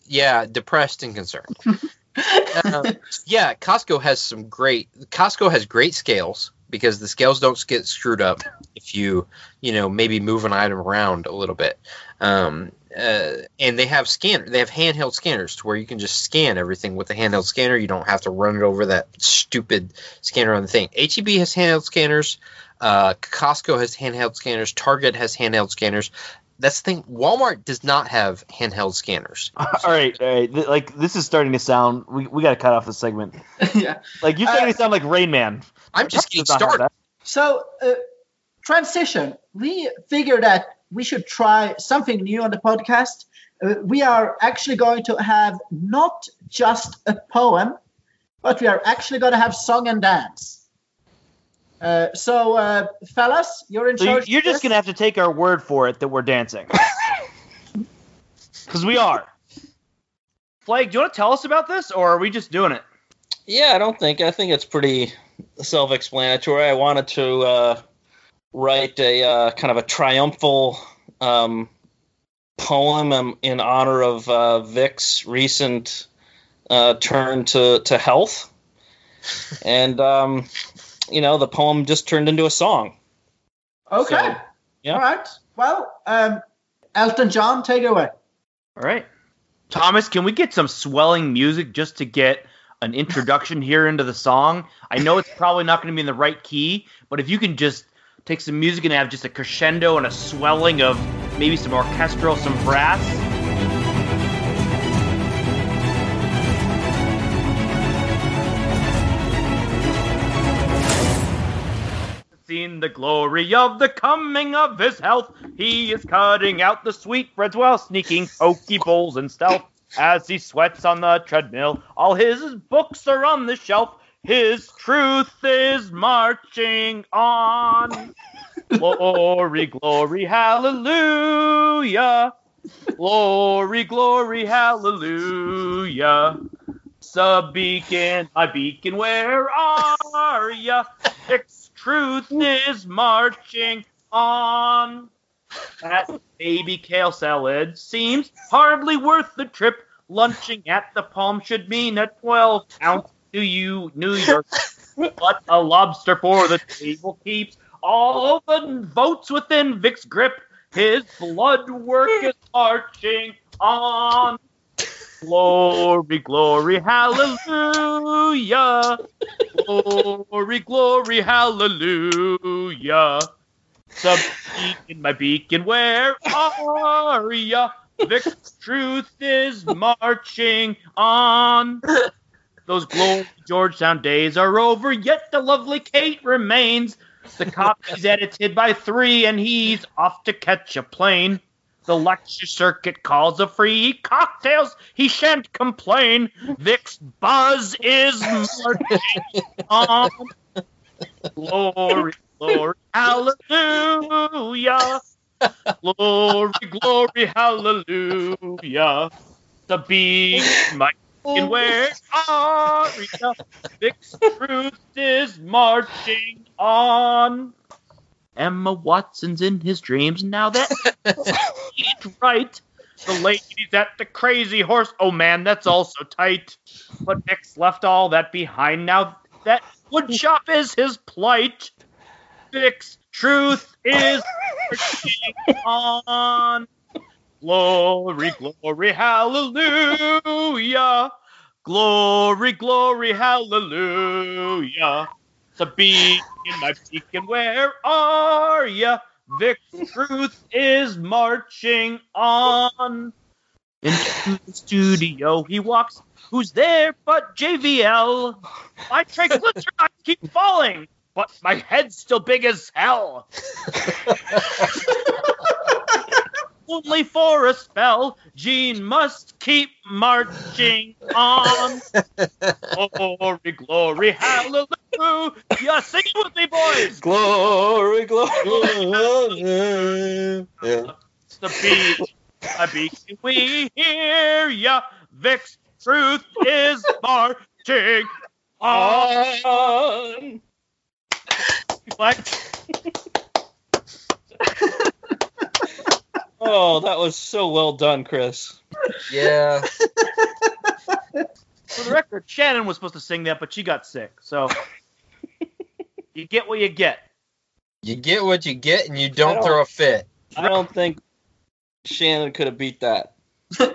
yeah depressed and concerned. Uh, yeah, Costco has some great. Costco has great scales because the scales don't get screwed up if you, you know, maybe move an item around a little bit. Um, uh, and they have scanner. They have handheld scanners to where you can just scan everything with a handheld scanner. You don't have to run it over that stupid scanner on the thing. HEB has handheld scanners. Uh, Costco has handheld scanners. Target has handheld scanners. That's the thing. Walmart does not have handheld scanners. all right, all right. Th- Like this is starting to sound. We, we got to cut off the segment. yeah. Like you're starting to sound like Rain Man. I'm just getting Does not have started. So, uh, transition. We figured that we should try something new on the podcast. Uh, we are actually going to have not just a poem, but we are actually going to have song and dance. Uh, so, uh, fellas, you're in So you- charge. you're of just this. gonna have to take our word for it that we're dancing, because we are. Flake, do you want to tell us about this, or are we just doing it? Yeah, I don't think. I think it's pretty self-explanatory. I wanted to uh, write a uh, kind of a triumphal um, poem um, in honor of uh, Vic's recent uh, turn to to health, and um, you know, the poem just turned into a song. Okay. So, yeah. All right. Well, um, Elton John, take it away. All right, Thomas, can we get some swelling music just to get an introduction here into the song? I know it's probably not going to be in the right key, but if you can just take some music and have just a crescendo and a swelling of maybe some orchestral, some brass. Seen the glory of the coming of his health. He is cutting out the sweet breads while sneaking pokey bowls and stealth. As he sweats on the treadmill, all his books are on the shelf. His truth is marching on. Glory, glory, hallelujah. Glory, glory, hallelujah. Sub beacon, my beacon, where are ya? truth is marching on. That baby kale salad seems hardly worth the trip. Lunching at the Palm should mean a 12 ounce to you, New York. but a lobster for the table keeps all the votes within Vic's grip. His blood work is marching on. Glory, glory, hallelujah. Glory, glory, hallelujah. Sub beacon, my beacon, where are ya? the truth is marching on. Those glowing Georgetown days are over, yet the lovely Kate remains. The copy's edited by three, and he's off to catch a plane. The lecture circuit calls a free cocktails. He shan't complain. Vic's buzz is marching on. Glory, glory, hallelujah. Glory, glory, hallelujah. The beat might can wear aria. Vic's truth is marching on. Emma Watson's in his dreams now that ain't right. The lady's at the crazy horse. Oh man, that's all so tight. But Vic's left all that behind now. That wood shop is his plight. Vic's truth is on. Glory, glory, hallelujah. Glory, glory, hallelujah. The beat in my beacon, where are ya? Vic's truth is marching on. Into the studio he walks. Who's there but JVL? My triglycerides keep falling, but my head's still big as hell. Only for a spell, Gene must keep marching on. Glory, glory, hallelujah. Yeah, sing it with me, boys. Glory, glory. yeah. It's the beat. A beat. We hear ya. Vic's truth is marching on. On. Like, Oh, that was so well done, Chris. Yeah. for the record, Shannon was supposed to sing that, but she got sick. So you get what you get. You get what you get, and you don't don't- throw a fit. I don't think Shannon could have beat that. All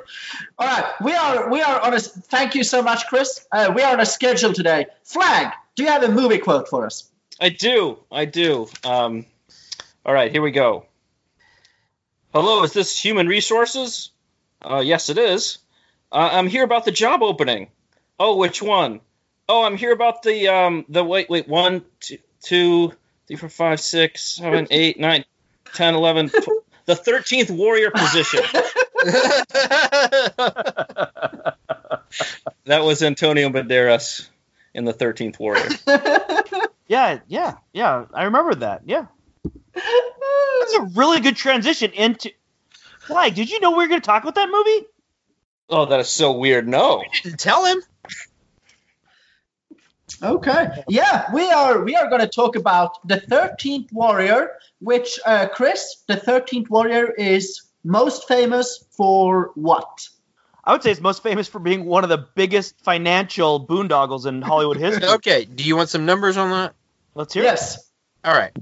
right, we are we are on a. Thank you so much, Chris. Uh, we are on a schedule today. Flag, do you have a movie quote for us? I do. I do. Um, all right, here we go. Hello, is this Human Resources? Uh, yes, it is. Uh, I'm here about the job opening. Oh, which one? Oh, I'm here about the um the wait wait one two two three four five six seven eight nine ten eleven tw- the thirteenth warrior position. That was Antonio Banderas in the thirteenth warrior. Yeah, yeah, yeah. I remember that. Yeah, that's a really good transition into. Flag, did you know we were going to talk about that movie? Oh, that is so weird. No. Didn't tell him. Okay. Yeah, we are we are going to talk about the Thirteenth Warrior, which uh, Chris, the Thirteenth Warrior is most famous for what? I would say it's most famous for being one of the biggest financial boondoggles in Hollywood history. Okay. Do you want some numbers on that? Let's hear it. Yes. All right.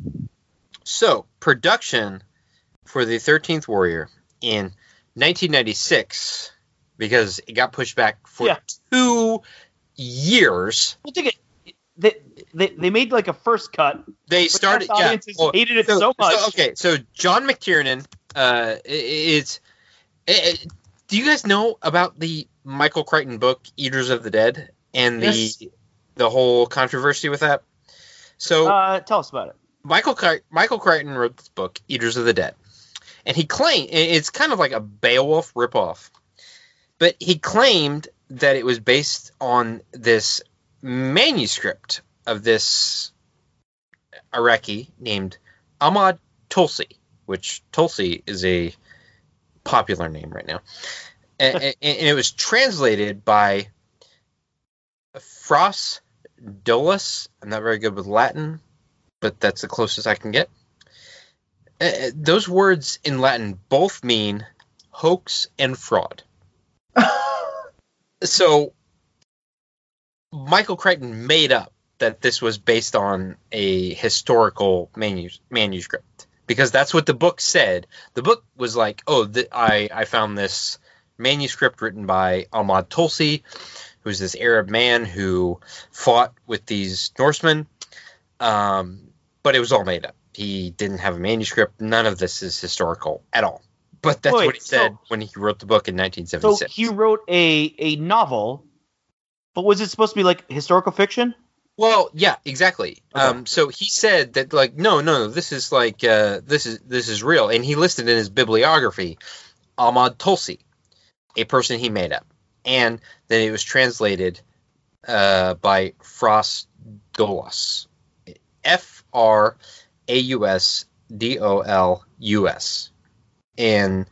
So, production for the 13th Warrior in 1996, because it got pushed back for Yeah. two years. We'll take it. They, they, they made like a first cut. They started. cast Yeah. audiences well, hated it so, much. okay, so John McTiernan uh, is. i- i- do you guys know about the Michael Crichton book Eaters of the Dead and the Yes. the whole controversy with that? So Uh, tell us about it. Michael Michael Crichton wrote this book, Eaters of the Dead, and he claimed it's kind of like a Beowulf ripoff, but he claimed that it was based on this manuscript of this Iraqi named Ahmad Tulsi, which Tulsi is a popular name right now, and, and- and it was translated by Fraus Dolus. I'm not very good with Latin, but that's the closest I can get. Uh, those words in Latin both mean hoax and fraud. So Michael Crichton made up that this was based on a historical manus- manuscript because that's what the book said. The book was like, "Oh, th- I I found this manuscript written by Ahmad Tulsi, who's this Arab man who fought with these Norsemen." Um, but it was all made up. He didn't have a manuscript. None of this is historical at all. but that's Wait, what he said so- when he wrote the book in So he wrote a a novel, but was it supposed to be like historical fiction? Well, yeah, exactly. Okay. Um, so he said that like, no, no, no, this is like, uh, this is this is real, and he listed in his bibliography Ahmad Tulsi, a person he made up, and then it was translated uh, by Fraus Dolus, F R A U S D O L U S, and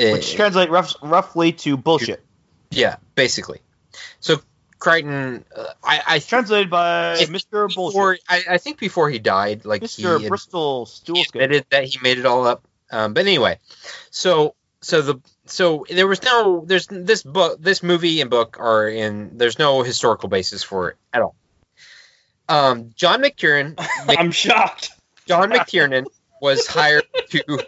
uh, Which translate rough, roughly to bullshit. yeah, basically. So Crichton, uh, I, I Translated by before Bullshit. I, I think before he died, like Mr. he, Bristol Stoolskin. admitted that he made it all up. Um, but anyway, so so the so there was no there's this book this movie and book are in there's no historical basis for it at all. Um, John McTiernan I'm shocked. John McTiernan was hired to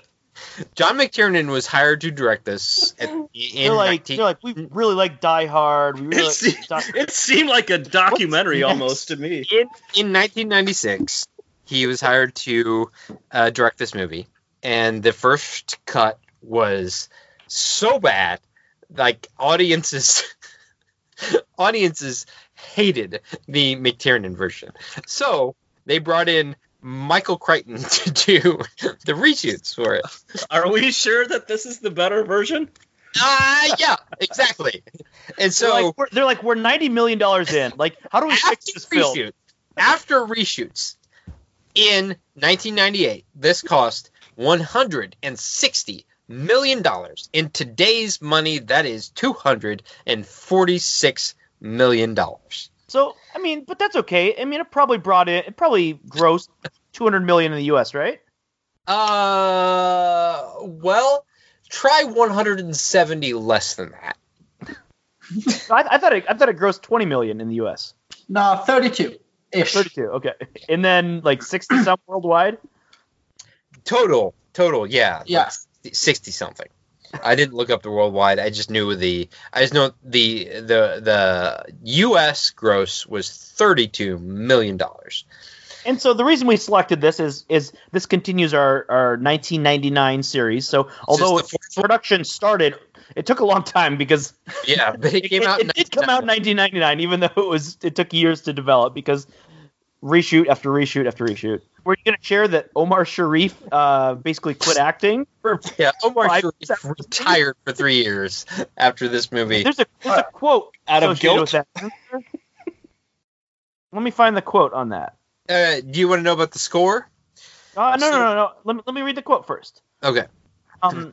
John McTiernan was hired to direct this at, in They're like, 19 they're like, we really like Die Hard. We really It, like se- Die- it seemed like a documentary almost to me. in, in 1996, he was hired to uh, direct this movie, and the first cut was so bad, like audiences, audiences hated the McTiernan version. So they brought in Michael Crichton to do the reshoots for it. Are we sure that this is the better version? Ah, yeah, exactly. And they're, so like, we're, they're like, we're ninety million dollars in. Like, how do we fix after this film? reshoots, after reshoots in 1998, this cost 160 million dollars. In today's money, that is 246 million dollars. So, I mean, but that's okay. I mean, it probably brought in, it probably grossed two hundred million in the U.S. Right? Uh, well, try 170 less than that. I, I thought it, I thought it grossed twenty million in the U.S. No, 32 ish. Thirty-two. Okay, and then like sixty some worldwide. Total, total, yeah, Yeah. like 60 something. I didn't look up the worldwide. I just knew the. I just know the the the U.S. gross was 32 million dollars. And so the reason we selected this is is this continues our, our 1999 series. So although production started, it took a long time because Yeah, but it it, came it- out. it in did come out in 1999, even though it was it took years to develop because reshoot after reshoot after reshoot. We're going to share that Omar Sharif uh, basically quit acting. For, Yeah, Omar Five Sharif seconds. retired for three years after this movie. there's a there's a quote Out of guilt? with that. Let me find the quote on that. Uh, do you want to know about the score? Uh, no, no, no, no. Let me, let me read the quote first. Okay. Um,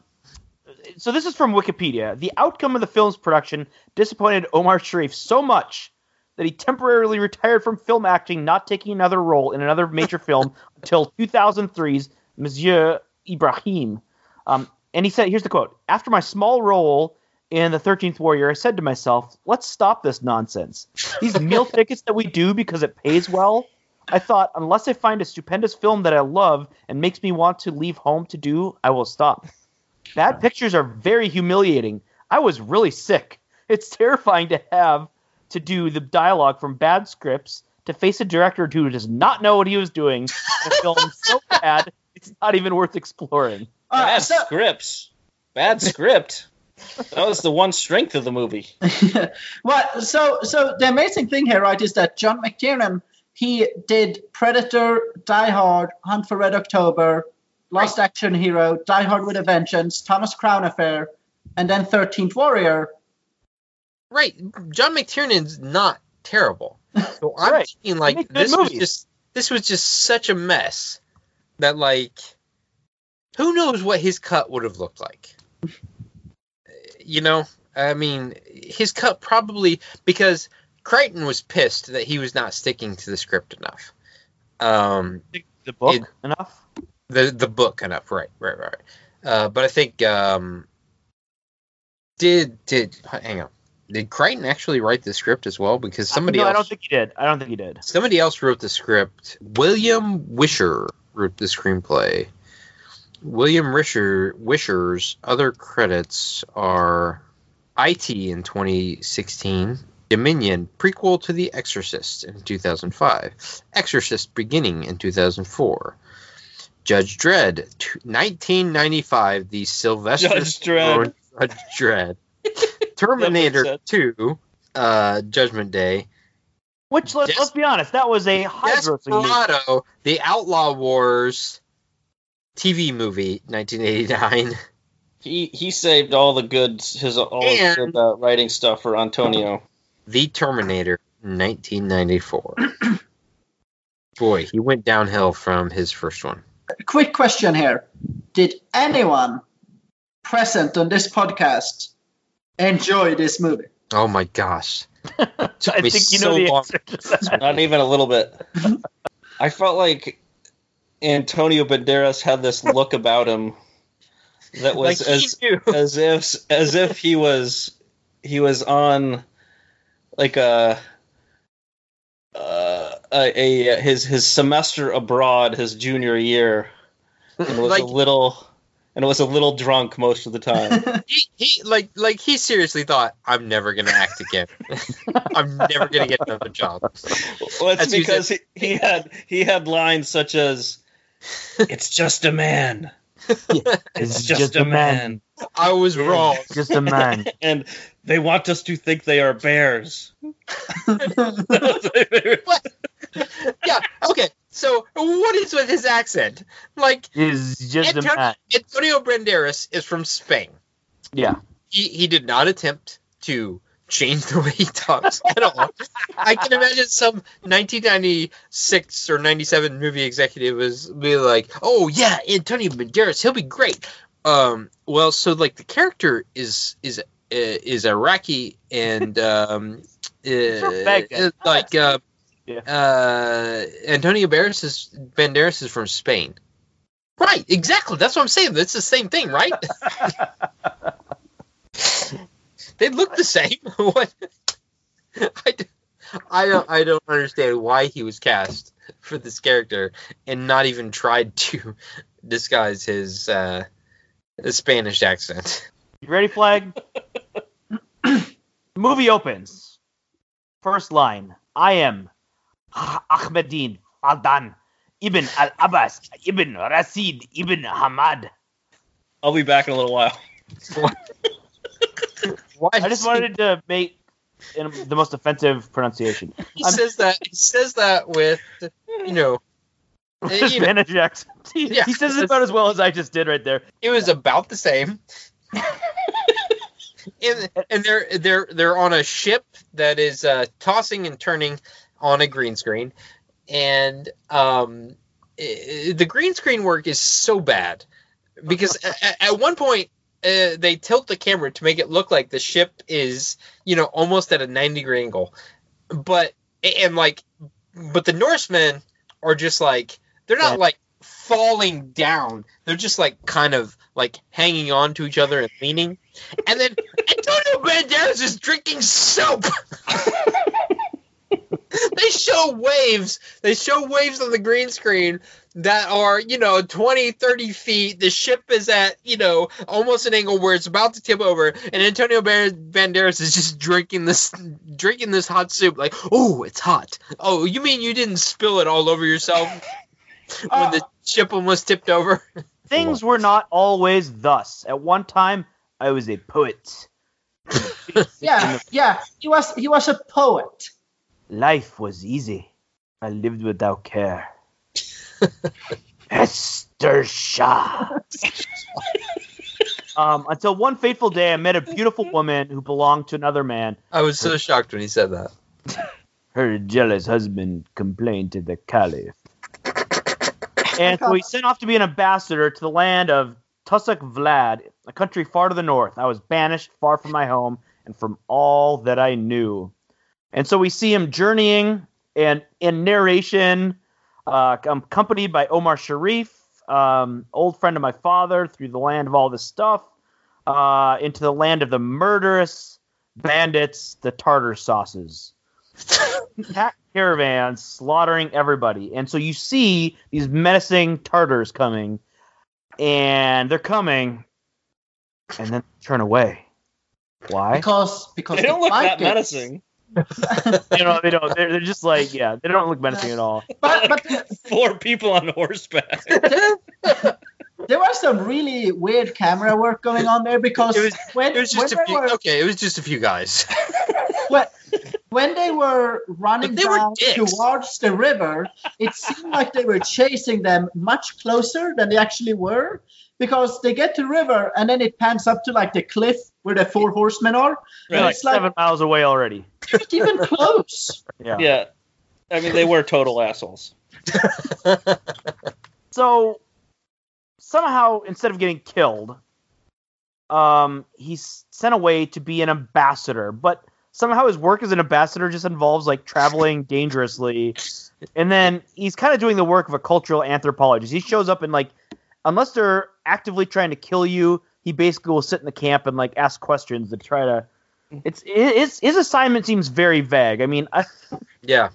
so this is from Wikipedia. The outcome of the film's production disappointed Omar Sharif so much that he temporarily retired from film acting, not taking another role in another major film until 2003's Monsieur Ibrahim. Um, and he said, here's the quote: After my small role in the 13th Warrior, I said to myself, let's stop this nonsense. These meal tickets that we do because it pays well. I thought, unless I find a stupendous film that I love and makes me want to leave home to do, I will stop. Bad pictures are very humiliating. I was really sick. It's terrifying to have to do the dialogue from bad scripts to face a director who does not know what he was doing in a film so bad it's not even worth exploring. Uh, Bad so, scripts. Bad script. That was the one strength of the movie. well, so so the amazing thing here, right, is that John McTiernan he did Predator, Die Hard, Hunt for Red October, Last Action Hero, Die Hard with a Vengeance, Thomas Crown Affair, and then Thirteenth Warrior. Right. John McTiernan's not terrible. So I'm Right. thinking like this was just this was just such a mess that like who knows what his cut would have looked like. You know, I mean, his cut probably because Crichton was pissed that he was not sticking to the script enough. Um, The book It- enough? the the book enough, right, right, right. Uh, but I think um, did did hang on. Did Crichton actually write the script as well? Because uh, somebody no, else I don't think he did. I don't think he did. somebody else wrote the script. William Wisher wrote the screenplay. William Wisher Wisher's other credits are IT in 2016, Dominion prequel to The Exorcist in 2005, Exorcist Beginning in 2004, Judge Dredd, t- 1995, the Sylvester Judge Dredd. Judge Dredd, Terminator sense. 2, uh, Judgment Day, Which let's, Des- let's be honest, that was a high grossing. Desperado, the Outlaw Wars TV movie, 1989. He he saved all the good his all And- his good uh, writing stuff for Antonio. The Terminator, 1994. Boy, he went downhill from his first one. Quick question here: Did anyone present on this podcast enjoy this movie? Oh my gosh. I me think you so know the long. answer. Not even a little bit. I felt like Antonio Banderas had this look about him that was he as as if as if he was he was on like a uh, a, a his his semester abroad his junior year and was Like- a little and was a little drunk most of the time. he, he like like he seriously thought I'm never gonna act again. I'm never gonna get another job. Well, it's As you because he, he had he had lines such as "It's just a man." It's just, a man. I was wrong. Just a man. and they want us to think they are bears. yeah. Okay. So what is with his accent? Like Is just Antonio. Antonio Banderas is from Spain. Yeah. He he did not attempt to change the way he talks at all. I can imagine some 1996 or 97 movie executive was be like, "Oh yeah, Antonio Banderas, he'll be great." Um, well, so like the character is is uh, is Iraqi and um, uh, like uh, Yeah. uh, Antonio Banderas is Banderas is from Spain. Right, exactly. That's what I'm saying. It's the same thing, right? they look the same. what? I, d- I don't. I don't understand why he was cast for this character and not even tried to disguise his uh, his Spanish accent. You ready, Flag? the movie opens. First line I am Ahmedin Aldan Ibn Al Abbas Ibn Rasid Ibn Hamad. I'll be back in a little while. I just wanted to make in the most offensive pronunciation. He I'm- says that. He says that with, you know, His you know, Spanish accent. He, Yeah. he says it about as well as I just did right there. it was about the same. and, and they're they're they're on a ship that is uh, tossing and turning on a green screen, and um, i- the green screen work is so bad because at, at one point uh, they tilt the camera to make it look like the ship is you know almost at a 90 degree angle, but and like but the Norsemen are just like they're not Yeah. like falling down. They're just like kind of like hanging on to each other and leaning. And then Antonio Banderas is drinking soap. they show waves. They show waves on the green screen that are, you know, 20, 30 feet. The ship is at, you know, almost an angle where it's about to tip over. And Antonio Banderas is just drinking this drinking this hot soup like, "Oh, it's hot." Oh, you mean you didn't spill it all over yourself uh, when the ship almost tipped over? Things were not always thus. At one time, I was a poet. Yeah, yeah. He was he was a poet. Life was easy. I lived without care. Esther Shah. um, until one fateful day, I met a beautiful woman who belonged to another man. I was so shocked when he said that. Her jealous husband complained to the caliph. And so he sent off to be an ambassador to the land of Tusuk Vlad, a country far to the north. I was banished far from my home and from all that I knew. And so we see him journeying and in narration, uh, accompanied by Omar Sharif, um, old friend of my father, through the land of all this stuff, uh, into the land of the murderous bandits, the tartar sauces. Pack caravans slaughtering everybody. And so you see these menacing Tartars coming, and they're coming, and then turn away. Why? Because because They don't look that menacing. you know, they don't. They're, they're just like, yeah, they don't look menacing at all. But but Four people on horseback. there was some really weird camera work going on there because It was- when, It was just when a few. were Okay, it was just a few guys. when, when they were running they down dicks. towards the river, it seemed like they were chasing them much closer than they actually were. Because they get to the river and then it pans up to like the cliff where the four horsemen are. They're And like it's like seven miles away already. not even close. Yeah. Yeah. I mean, they were total assholes. So somehow, instead of getting killed, um, he's sent away to be an ambassador. But somehow his work as an ambassador just involves like traveling dangerously, and then he's kind of doing the work of a cultural anthropologist. He shows up and like, unless they're actively trying to kill you, he basically will sit in the camp and like ask questions to try to. It's his his assignment seems very vague. I mean, I, yeah.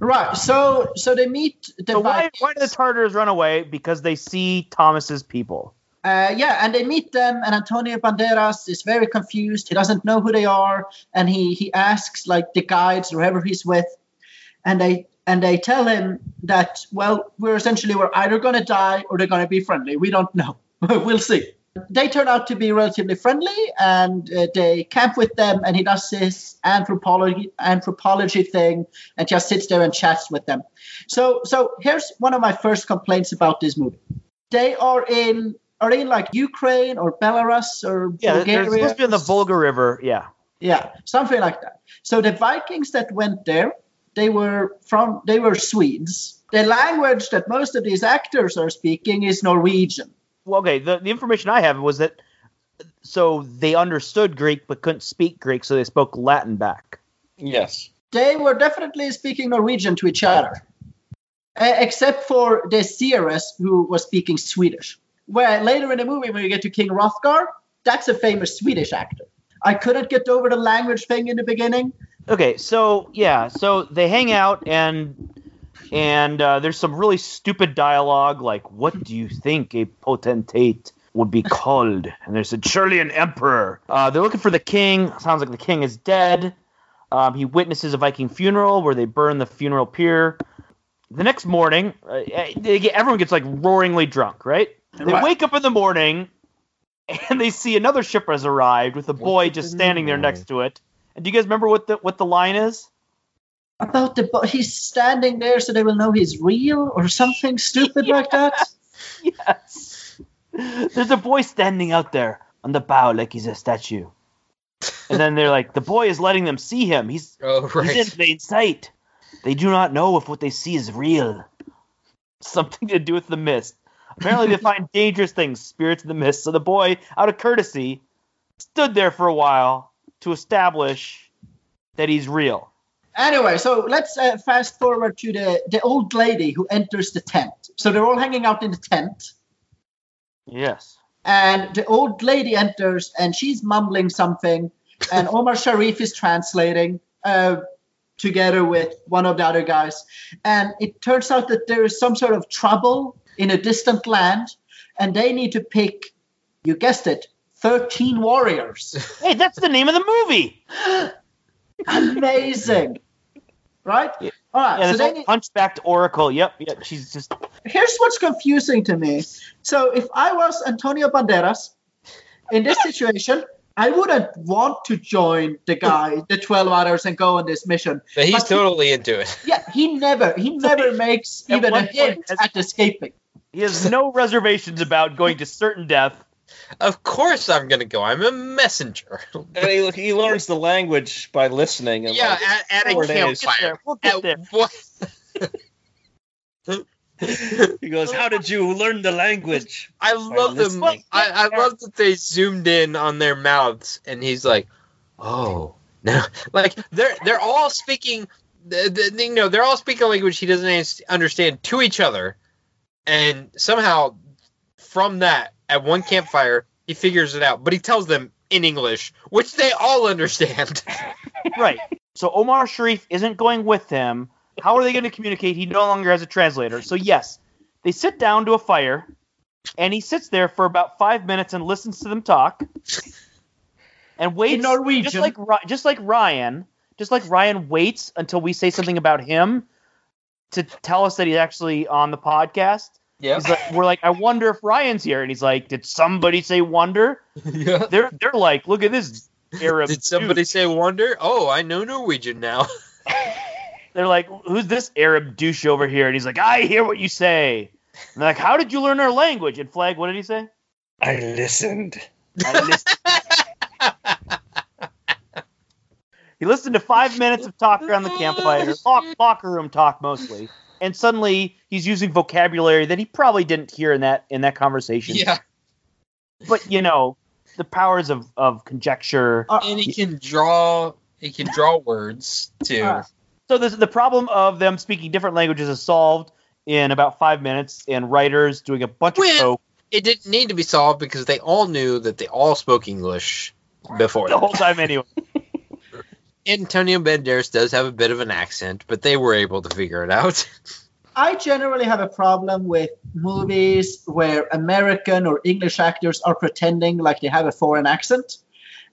Right. So so they meet the so why why do the Tartars run away? Because they see Thomas's people. Uh, yeah, and they meet them, and Antonio Banderas is very confused. He doesn't know who they are, and he he asks like the guides or whoever he's with, and they and they tell him that well, we're essentially we're either going to die or they're going to be friendly. We don't know. we'll see. They turn out to be relatively friendly, and uh, they camp with them, and he does this anthropology anthropology thing, and just sits there and chats with them. So so here's one of my first complaints about this movie. They are in are in like Ukraine or Belarus or Yeah, they're supposed to be on the Volga River. Yeah. Yeah, something like that. So the Vikings that went there, they were from they were Swedes. The language that most of these actors are speaking is Norwegian. Well, okay. The, the information I have was that so they understood Greek but couldn't speak Greek, so they spoke Latin back. Yes. They were definitely speaking Norwegian to each other, except for the Seeress who was speaking Swedish. Where later in the movie, when you get to King Hrothgar, that's a famous Swedish actor. I couldn't get over the language thing in the beginning. Okay, so yeah, so they hang out and and uh, there's some really stupid dialogue like, "What do you think a potentate would be called?" And they said, "Surely an emperor." Uh, they're looking for the king. Sounds like the king is dead. Um, he witnesses a Viking funeral where they burn the funeral pyre. The next morning, uh, they get, everyone gets like roaringly drunk, right? They Right. wake up in the morning and they see another ship has arrived with a boy just standing there next to it. And do you guys remember what the what the line is? About the bo- he's standing there so they will know he's real or something stupid like that. Yes. There's a boy standing out there on the bow like he's a statue. And then they're like, the boy is letting them see him. He's Oh he's in plain sight. They do not know if what they see is real. Something to do with the mist. Apparently, they find dangerous things, spirits in the mist. So the boy, out of courtesy, stood there for a while to establish that he's real. Anyway, so let's uh, fast forward to the, the old lady who enters the tent. So they're all hanging out in the tent, Yes. and the old lady enters and she's mumbling something, and Omar Sharif is translating uh, together with one of the other guys. And it turns out that there is some sort of trouble in a distant land, and they need to pick, you guessed it, 13 warriors. Hey, that's the name of the movie. Amazing. Right? Yeah. All right. Yeah, so this they hunchbacked oracle. Yep, yep. She's just here's what's confusing to me. So if I was Antonio Banderas in this situation, I wouldn't want to join the guy, the 12 others, and go on this mission. But he's But he- totally into it. Yeah, he never, he never makes At even a one point, hint as- at escaping. he has no reservations about going to certain death. Of course I'm gonna go. I'm a messenger. And he, he learns the language by listening. And yeah, like, at, at a four days. Get campfire. there. We'll get At there. he goes, "How did you learn the language?" I love them. listening. I, I love that they zoomed in on their mouths, and he's like, "Oh, no!" Like they're they're all speaking. The, the, you know, they're all speaking a language he doesn't understand to each other, and somehow from that, at one campfire, he figures it out. But he tells them in English, which they all understand. Right. So Omar Sharif isn't going with him. How are they going to communicate? He no longer has a translator. So yes, they sit down to a fire, and he sits there for about five minutes and listens to them talk, and waits In Norwegian. just like just like Ryan, just like Ryan waits until we say something about him to tell us that he's actually on the podcast. Yeah. He's like, we're like, I wonder if Ryan's here, and he's like, did somebody say wonder? yeah. They're they're like, look at this Arab. Did somebody douche." say wonder? Oh, I know Norwegian now. They're like, who's this Arab douche over here? And he's like, I hear what you say. And they're like, how did you learn our language? And Flag, what did he say? I listened. I listened. he listened to five minutes of talk around the campfire, lock, locker room talk mostly, and suddenly he's using vocabulary that he probably didn't hear in that in that conversation. yeah. But you know, the powers of of conjecture. Uh, And he can draw. He can draw words too. Uh, So this, the problem of them speaking different languages is solved in about five minutes, and writers doing a bunch of coke it didn't need to be solved because they all knew that they all spoke English before. the whole time anyway. Antonio Banderas does have a bit of an accent, but they were able to figure it out. I generally have a problem with movies where American or English actors are pretending like they have a foreign accent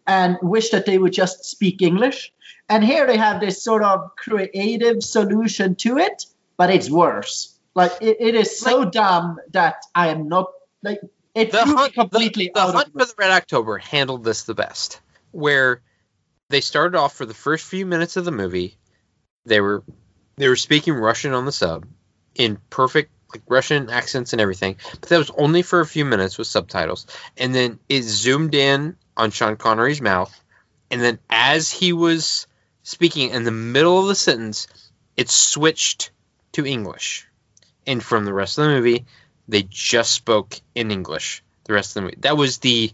and wish that they would just speak English. And here they have this sort of creative solution to it, but it's worse. Like it, it is so dumb that I am not like it the hunt, completely the, the out hunt of for the Red October handled this the best, where they started off for the first few minutes of the movie, they were they were speaking Russian on the sub in perfect like Russian accents and everything, but that was only for a few minutes with subtitles, and then it zoomed in on Sean Connery's mouth, and then as he was speaking in the middle of the sentence, it switched to English, and from the rest of the movie they just spoke in English. The rest of the movie. That was the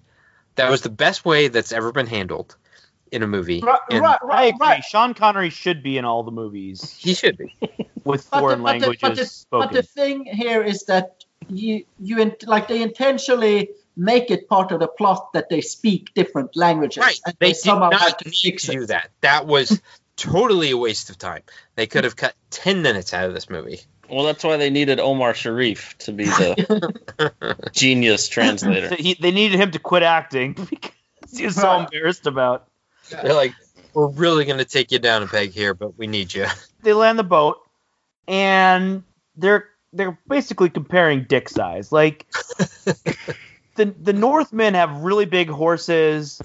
that was the best way that's ever been handled in a movie. Right, and right, I agree. right. Sean Connery should be in all the movies He should be. with But the- foreign but the- languages but the, spoken. But the thing here is that you you in, like they intentionally make it part of the plot that they speak different languages. Right. and They did somehow have not to need fix to do that. That was totally a waste of time. They could have cut ten minutes out of this movie. Well, that's why they needed Omar Sharif to be the genius translator. So he, they needed him to quit acting because he was so embarrassed about. They're like, we're really going to take you down a peg here, but we need you. They land the boat, and they're they're basically comparing dick size. Like the the Northmen have really big horses,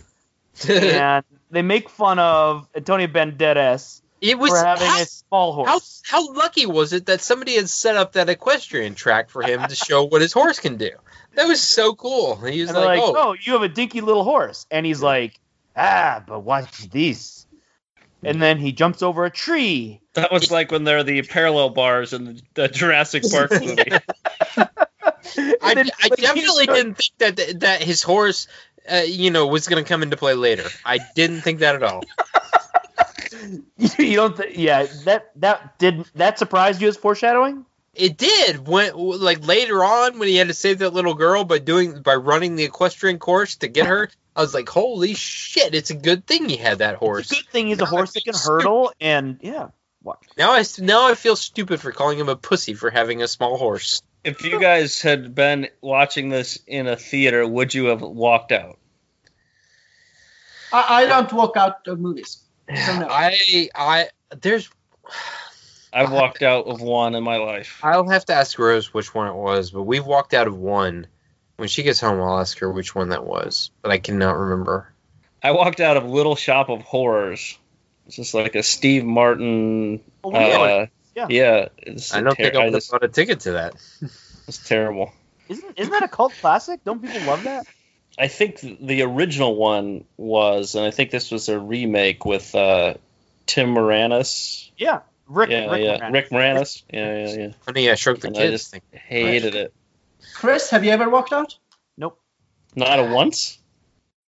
and they make fun of Antonio Banderas it was for having how, a small horse. how lucky was it that somebody had set up that equestrian track for him to show what his horse can do? That was so cool. He was like, like, oh, "Oh, you have a dinky little horse," and he's like, "Ah, but watch this." And then he jumps over a tree. That was like when there are the parallel bars in the, the Jurassic Park movie. I, then, I definitely didn't think that that his horse, uh, you know, was going to come into play later. I didn't think that at all. you don't. Th- yeah, that that did that surprised you as foreshadowing? It did when, like, later on when he had to save that little girl by doing by running the equestrian course to get her. I was like, holy shit! It's a good thing he had that It's horse. a good thing he's a Now I horse that can feel hurdle, and yeah. Now I now I feel stupid for calling him a pussy for having a small horse. if you guys had been watching this in a theater, would you have walked out? I, I don't walk out of movies. So no. I I there's I've walked out of one in my life. I'll have to ask Rose which one it was, but we've walked out of one. When she gets home, I'll ask her which one that was, but I cannot remember. I walked out of Little Shop of Horrors. It's just like a Steve Martin. Oh, we know it. Uh, Yeah. yeah. It's, I don't ter- think I I would have just- bought a ticket to that. it's terrible. Isn't isn't that a cult classic? Don't people love that? I think the original one was, and I think this was a remake with uh, Tim Moranis. Yeah, Rick. yeah, Rick yeah, Moranis. Rick Moranis. Yeah, yeah, yeah. Honey, I Shrunk the And I Kids just thing. hated it. Chris, have you ever walked out? Nope. Not a once.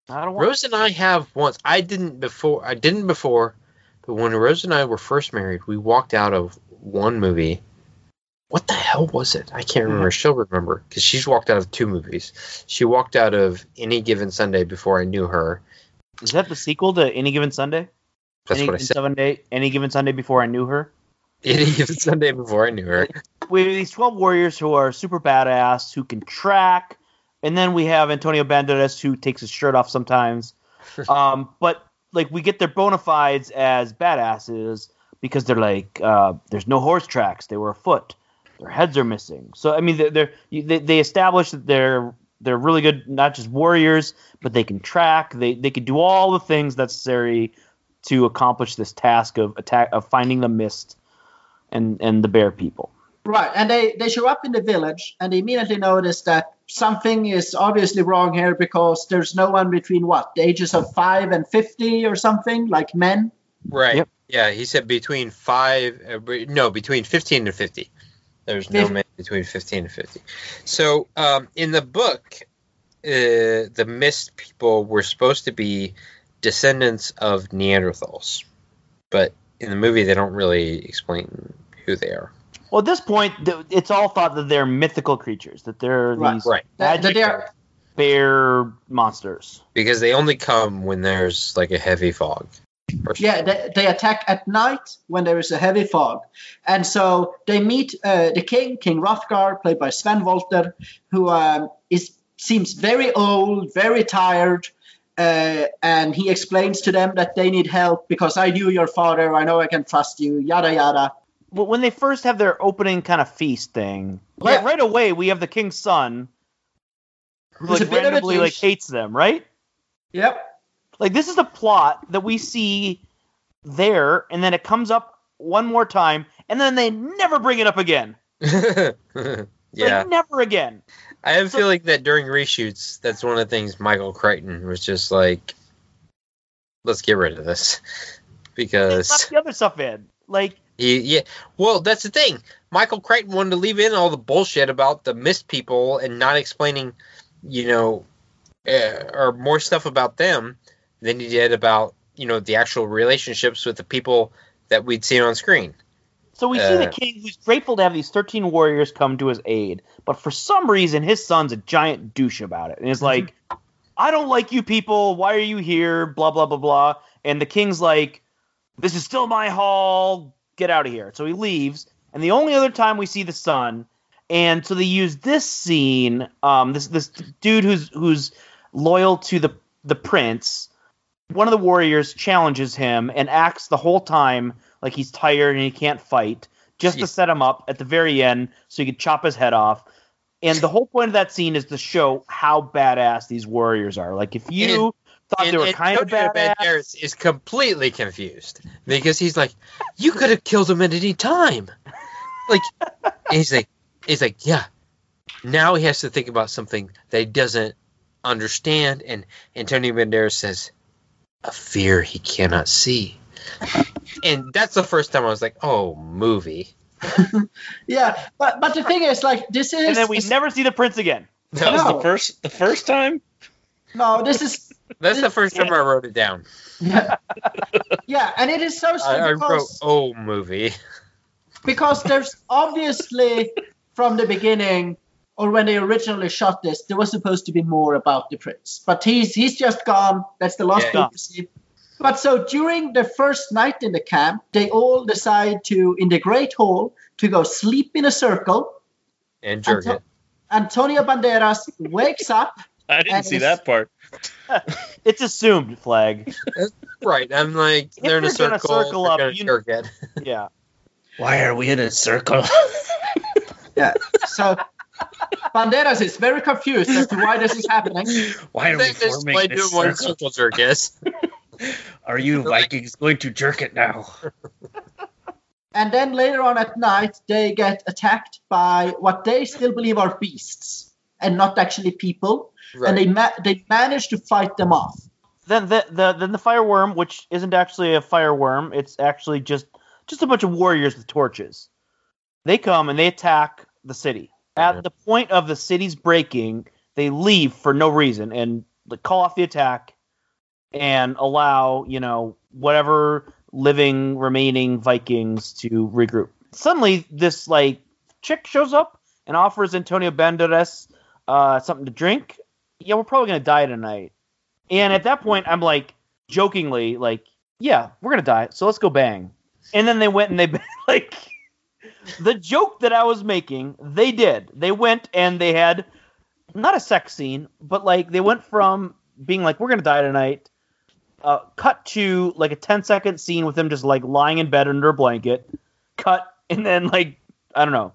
I don't want. Rose and I have once. I didn't before. I didn't before, but when Rose and I were first married, we walked out of one movie. What the hell was it? I can't remember. She'll remember because she's walked out of two movies. She walked out of Any Given Sunday before I knew her. Is that the sequel to Any Given Sunday? That's any what I Given said. Sunday, Any Given Sunday before I knew her. Any Given Sunday before I knew her. We have these twelve warriors who are super badass, who can track, and then we have Antonio Banderas who takes his shirt off sometimes. um, but like we get their bona fides as badasses because they're like uh, there's no horse tracks they were afoot their heads are missing so i mean they're, they're they, they establish that they're they're really good not just warriors but they can track they they can do all the things necessary to accomplish this task of attack of finding the mist and and the bear people Right, and they, they show up in the village and they immediately notice that something is obviously wrong here because there's no one between what, the ages of 5 and 50 or something, like men? Right. Yep. Yeah, he said between five. Uh, no, between fifteen and fifty. There's no Fif- man between fifteen and fifty. So, um, in the book, uh, the mist people were supposed to be descendants of Neanderthals, but in the movie they don't really explain who they are. well at this point th- it's all thought that they're mythical creatures that they're Right, these right. That, that magic they are, bear monsters Because they only come when there's like a heavy fog. Yeah, they, they attack at night when there is a heavy fog. And so they meet uh, the king, King Hrothgar, played by Sven Wollter, who um, is seems very old, very tired. Uh, and he explains to them that they need help because I knew your father. I know I can trust you. Yada yada. But when they first have their opening kind of feast thing, right, Yeah. right away we have the king's son, who Who's like a bit of a randomly like hates them, right? Yep. Like this is a plot that we see there, and then it comes up one more time, and then they never bring it up again. yeah. Like, never again. I have a feeling that during reshoots, that's one of the things Michael Crichton was just like, let's get rid of this. Because the other stuff in. Like he, yeah, well, that's the thing. Michael Crichton wanted to leave in all the bullshit about the mist people and not explaining, you know, uh, or more stuff about them than he did about, you know, the actual relationships with the people that we'd seen on screen. So we see the Uh. king who's grateful to have these thirteen warriors come to his aid, but for some reason his son's a giant douche about it, and is like, "I don't like you people. Why are you here? Blah blah blah blah." And the king's like, "This is still my hall. Get out of here." So he leaves, and the only other time we see the son, and so they use this scene, um, this this dude who's who's loyal to the the prince. One of the warriors challenges him and acts the whole time like he's tired and he can't fight, just to set him up at the very end so he could chop his head off. And the whole point of that scene is to show how badass these warriors are. Like if you thought they were kind of badass, Banderas is completely confused because he's like, "You could have killed him at any time." Like, he's like, he's like, yeah. Now he has to think about something that he doesn't understand, and Antonio Banderas says, "A fear he cannot see." And that's the first time I was like, "Oh, movie." Yeah, but but the thing is, like, this is and then we never see the prince again. That was No. the first the first time. no, this is That's the first time I wrote it down. yeah, yeah, and it is so I, I wrote, "Oh, movie." because there's obviously from the beginning or when they originally shot this, there was supposed to be more about the prince, but he's he's just gone. That's the last Yeah. Thing to see. But so during the first night in the camp, they all decide to in the great hall to go sleep in a circle. And jerk Anto- it. Antonio Banderas wakes up. I didn't see it's- that part. It's assumed flag. Right. I'm like, they're in a you're gonna circle. circle up, gonna you- jerk it. Yeah. Why are we in a circle? Yeah. So Banderas is very confused as to why this is happening. Why are we They just forming play this doing one circle? circle jerk is. Are you Vikings going to jerk it now? And then later on at night, they get attacked by what they still believe are beasts and not actually people. And they ma- they manage to fight them off. Then the, the then the fireworm, which isn't actually a fireworm, it's actually just just a bunch of warriors with torches. They come and they attack the city. At the point of the city's breaking, they leave for no reason and like, call off the attack and allow you know whatever living remaining Vikings to regroup. Suddenly, this like chick shows up and offers Antonio Banderas uh, something to drink. Yeah, we're probably gonna die tonight. And at that point, I'm like, jokingly, like, yeah, we're gonna die, so let's go bang. And then they went and they like the joke that I was making. They did. They went and they had not a sex scene, but like they went from being like, we're gonna die tonight, uh, cut to like a 10 second scene with him just like lying in bed under a blanket. Cut and then like I don't know.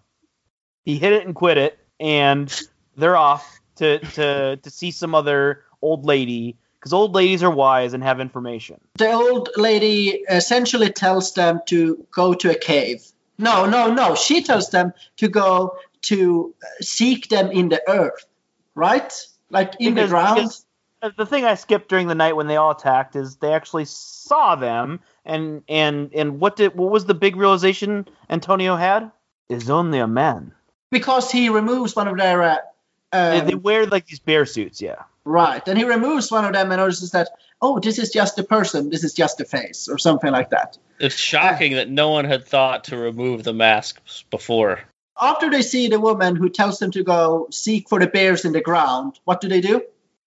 He hit it and quit it, and they're off to to to see some other old lady because old ladies are wise and have information. The old lady essentially tells them to go to a cave. No, no, no. She tells them to go to seek them in the earth, right? Like in Because- the ground. because the thing I skipped during the night when they all attacked is they actually saw them, and and and what did what was the big realization Antonio had? Is only a man. because he removes one of their uh, They, um, they wear like these bear suits, yeah. right, and he removes one of them and notices that oh, this is just a person, this is just a face, or something like that. It's shocking that no one had thought to remove the masks before. After they see the woman who tells them to go seek for the bears in the ground, what do they do?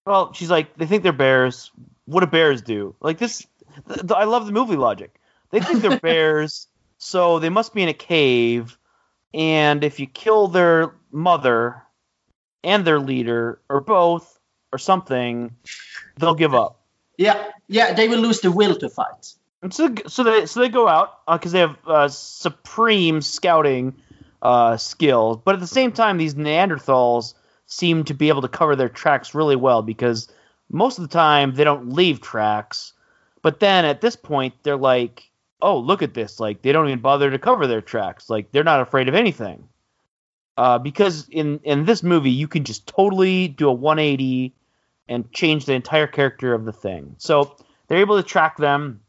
Well, she's like, they think they're bears. What do bears do? Like this, th- th- I love the movie logic. They think they're bears, so they must be in a cave. And if you kill their mother and their leader, or both, or something, they'll give up. Yeah, yeah, they will lose the will to fight. And so, so they so they go out because they have uh, supreme scouting uh, skills, but at the same time, these Neanderthals seem to be able to cover their tracks really well because most of the time they don't leave tracks. But then at this point, they're like, "Oh, look at this! Like they don't even bother to cover their tracks. Like they're not afraid of anything." Uh, because in in this movie, you can just totally do a 180 and change the entire character of the thing. So they're able to track them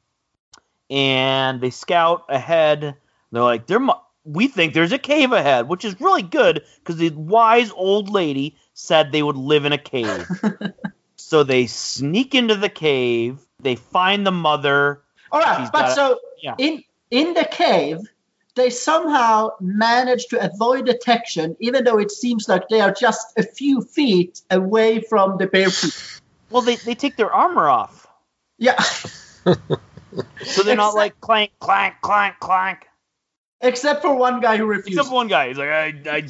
and they scout ahead. They're like, "There, mu- we think there's a cave ahead," which is really good because the wise old lady said they would live in a cave. so they sneak into the cave. They find the mother. All right, She's but got a- so yeah. in in the cave, they somehow manage to avoid detection, even though it seems like they are just a few feet away from the bear poop. Well, they, they take their armor off, Yeah, so they're not Except- like clank, clank, clank, clank. Except for one guy who refused. Except for one guy. He's like, I, I,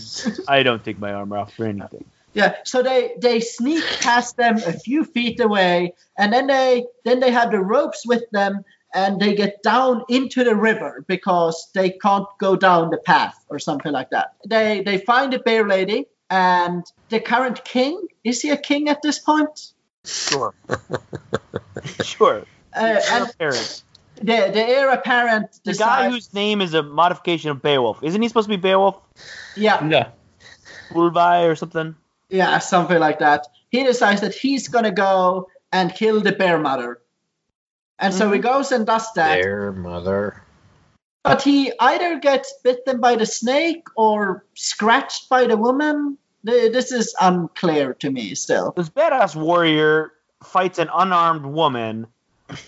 I don't take my armor off for anything. Yeah, so they they sneak past them a few feet away, and then they then they have the ropes with them, and they get down into the river because they can't go down the path or something like that. They they find the bear lady and the current king. Is he a king at this point? Sure. sure. Uh, and. The the heir apparent The decides, guy whose name is a modification of Beowulf. Isn't he supposed to be Beowulf? yeah No. Ulvi or something? yeah something like that. He decides that he's gonna go and kill the bear mother, and so he mm-hmm. goes and does that. Bear mother. But he either gets bitten by the snake or scratched by the woman. This is unclear to me still. This badass warrior fights an unarmed woman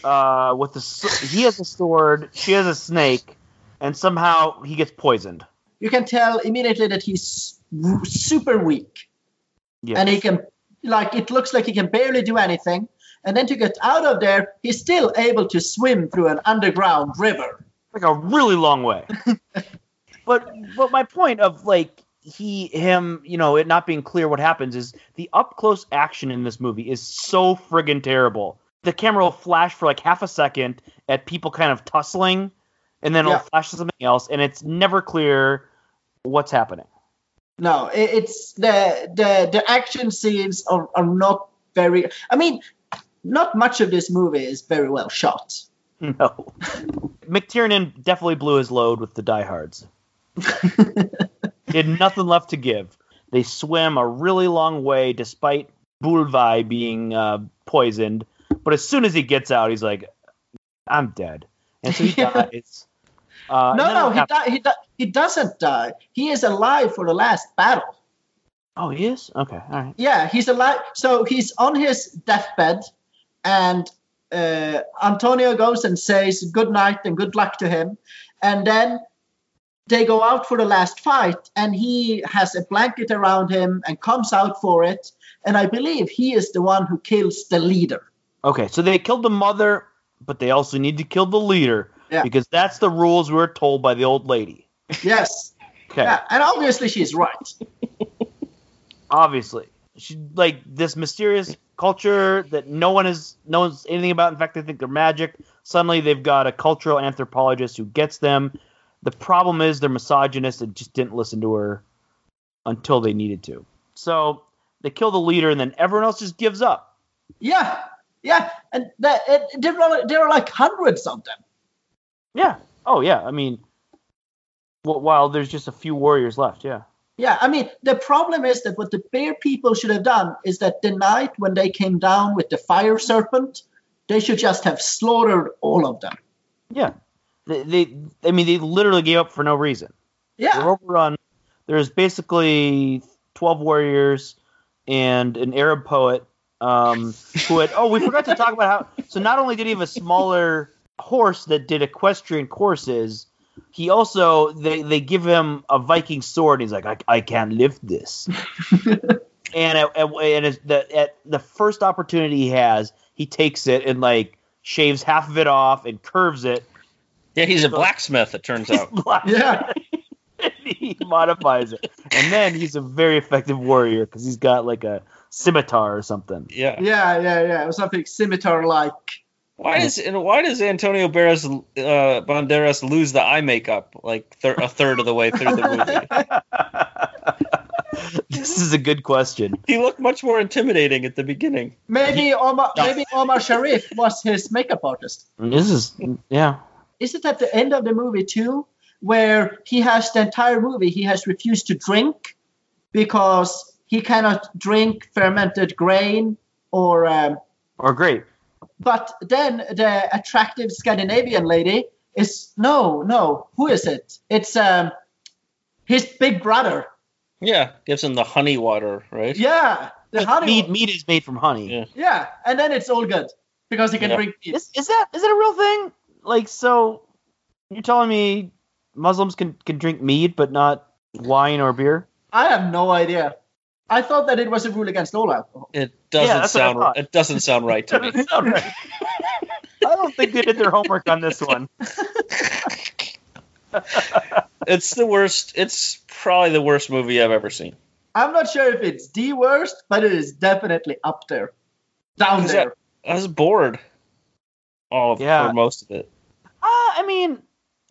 uh, with s- He has a sword, she has a snake, and somehow he gets poisoned. You can tell immediately that he's super weak. Yes. And he can, like, it looks like he can barely do anything. And then to get out of there, he's still able to swim through an underground river. like a really long way. but but my point of like he him you know it not being clear what happens is the up close action in this movie is so friggin' terrible. The camera will flash for like half a second at people kind of tussling, and then Yeah. it'll flash to something else, and it's never clear what's happening. No, it's the the the action scenes are, are not very. I mean, not much of this movie is very well shot. No, McTiernan definitely blew his load with the diehards. he had nothing left to give. They swim a really long way despite Bulvai being uh, poisoned. But as soon as he gets out, he's like, I'm dead. And so he dies. Uh, no, no, he, di- he, di- he doesn't die. He is alive for the last battle. Oh, he is? Okay, all right. Yeah, he's alive. So he's on his deathbed, and uh, Antonio goes and says good night and good luck to him. And then they go out for the last fight, and he has a blanket around him and comes out for it. And I believe he is the one who kills the leader. Okay, so they killed the mother, but they also need to kill the leader Yeah. because that's the rules we were told by the old lady. Yes. Okay, Yeah, and obviously she's right. obviously. She like this mysterious culture that no one is knows anything about. In fact, they think they're magic. Suddenly, they've got a cultural anthropologist who gets them. The problem is they're misogynist and just didn't listen to her until they needed to. So they kill the leader, and then everyone else just gives up. Yeah, yeah, and that, it, there are there are like hundreds of them. Yeah. Oh yeah. I mean, while there's just a few warriors left. Yeah. Yeah, I mean the problem is that what the bear people should have done is that the night when they came down with the fire serpent, they should just have slaughtered all of them. Yeah. They, they I mean, they literally gave up for no reason. Yeah. They're overrun. There's basically 12 warriors and an Arab poet um, who had. Oh, we forgot to talk about how. So not only did he have a smaller horse that did equestrian courses, he also they they give him a Viking sword. And he's like, I, I can't lift this. and at, at, and it's the, at the first opportunity he has, he takes it and like shaves half of it off and curves it. Yeah, he's a blacksmith. It turns out. yeah, he modifies it, and then he's a very effective warrior because he's got like a scimitar or something. Yeah. yeah, yeah, yeah. Or something scimitar like. Why does and why does Antonio Banderas, uh, Banderas lose the eye makeup like thir- a third of the way through the movie? this is a good question. He looked much more intimidating at the beginning. Maybe Omar, maybe Omar Sharif was his makeup artist. This is yeah. Is it at the end of the movie too, where he has the entire movie he has refused to drink because he cannot drink fermented grain or um, Or great. But then the attractive Scandinavian lady is no, no. Who is it? It's um his big brother. Yeah, gives him the honey water, right? Yeah, the honey. Mead mead is made from honey. Yeah. Yeah, and then it's all good because he can Yeah. drink mead. Is, is that is that a real thing? Like so, you're telling me Muslims can can drink mead but not wine or beer? I have no idea. I thought that it was a rule against all alcohol. It doesn't that's what I sound. thought. It doesn't sound right to me. All right. I don't think they did their homework on this one. It's the worst. It's probably the worst movie I've ever seen. I'm not sure if it's the worst, but it is definitely up there, down Is there. I was bored. All of, Yeah. for most of it. Uh, I mean,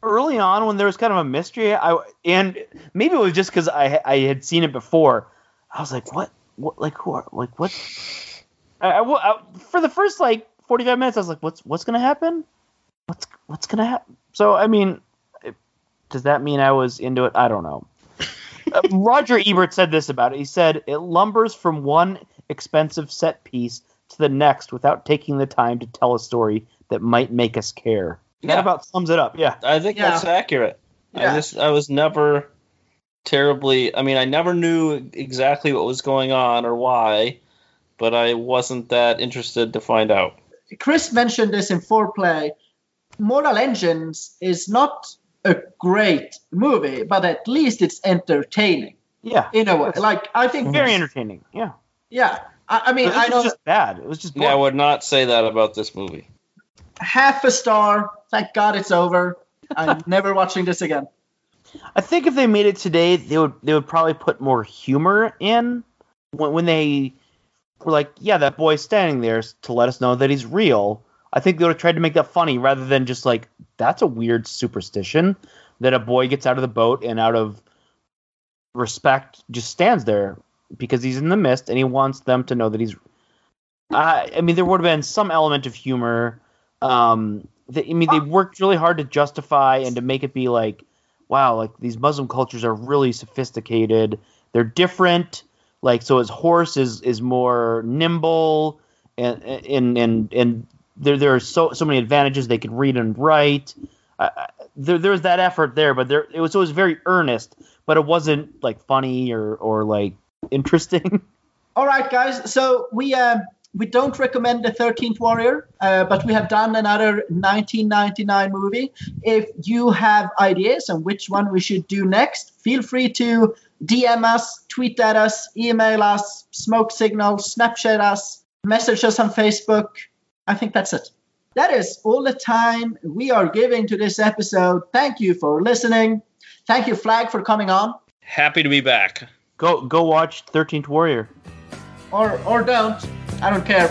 early on when there was kind of a mystery, I and maybe it was just because I I had seen it before. I was like, what, what, like who are, like what? I, I, I- for the first like forty five minutes, I was like, what's what's gonna happen? What's what's gonna happen? So I mean, it, does that mean I was into it? I don't know. Uh, Roger Ebert said this about it. He said it lumbers from one expensive set piece to the next without taking the time to tell a story that might make us care. That about sums it up. Yeah. I think Yeah. that's accurate. Yeah. I just I was never terribly I mean I never knew exactly what was going on or why, but I wasn't that interested to find out. Chris mentioned this in foreplay. Mortal Engines is not a great movie, but at least it's entertaining Yeah. in a way. Like I think, Very entertaining. Yeah. yeah. I, I mean, But I know was just bad. It was just Yeah, I would not say that about this movie. half a star. Thank God it's over. I'm never watching this again. I think if they made it today, they would they would probably put more humor in when, when they were like, yeah, that boy's standing there to let us know that he's real. I think they would have tried to make that funny rather than just like that's a weird superstition that a boy gets out of the boat and out of respect just stands there because he's in the mist and he wants them to know that he's. I I mean, there would have been some element of humor. Um, they, I mean, they worked really hard to justify and to make it be like, wow, like these Muslim cultures are really sophisticated. They're different. Like, so his horse is is more nimble, and and and and there there are so so many advantages. They can read and write. Uh, there there's that effort there, but there it was always very earnest, but it wasn't like funny or or like interesting. All right, guys. So we um, we don't recommend the Thirteenth Warrior, uh, but we have done another 1999 movie. If you have ideas on which one we should do next, feel free to DM us, tweet at us, email us, smoke signal, Snapchat us, message us on Facebook. I think that's it. That is all the time we are giving to this episode. Thank you for listening. Thank you, Flag, for coming on. Happy to be back. go go watch Thirteenth Warrior. Or or don't. I don't care.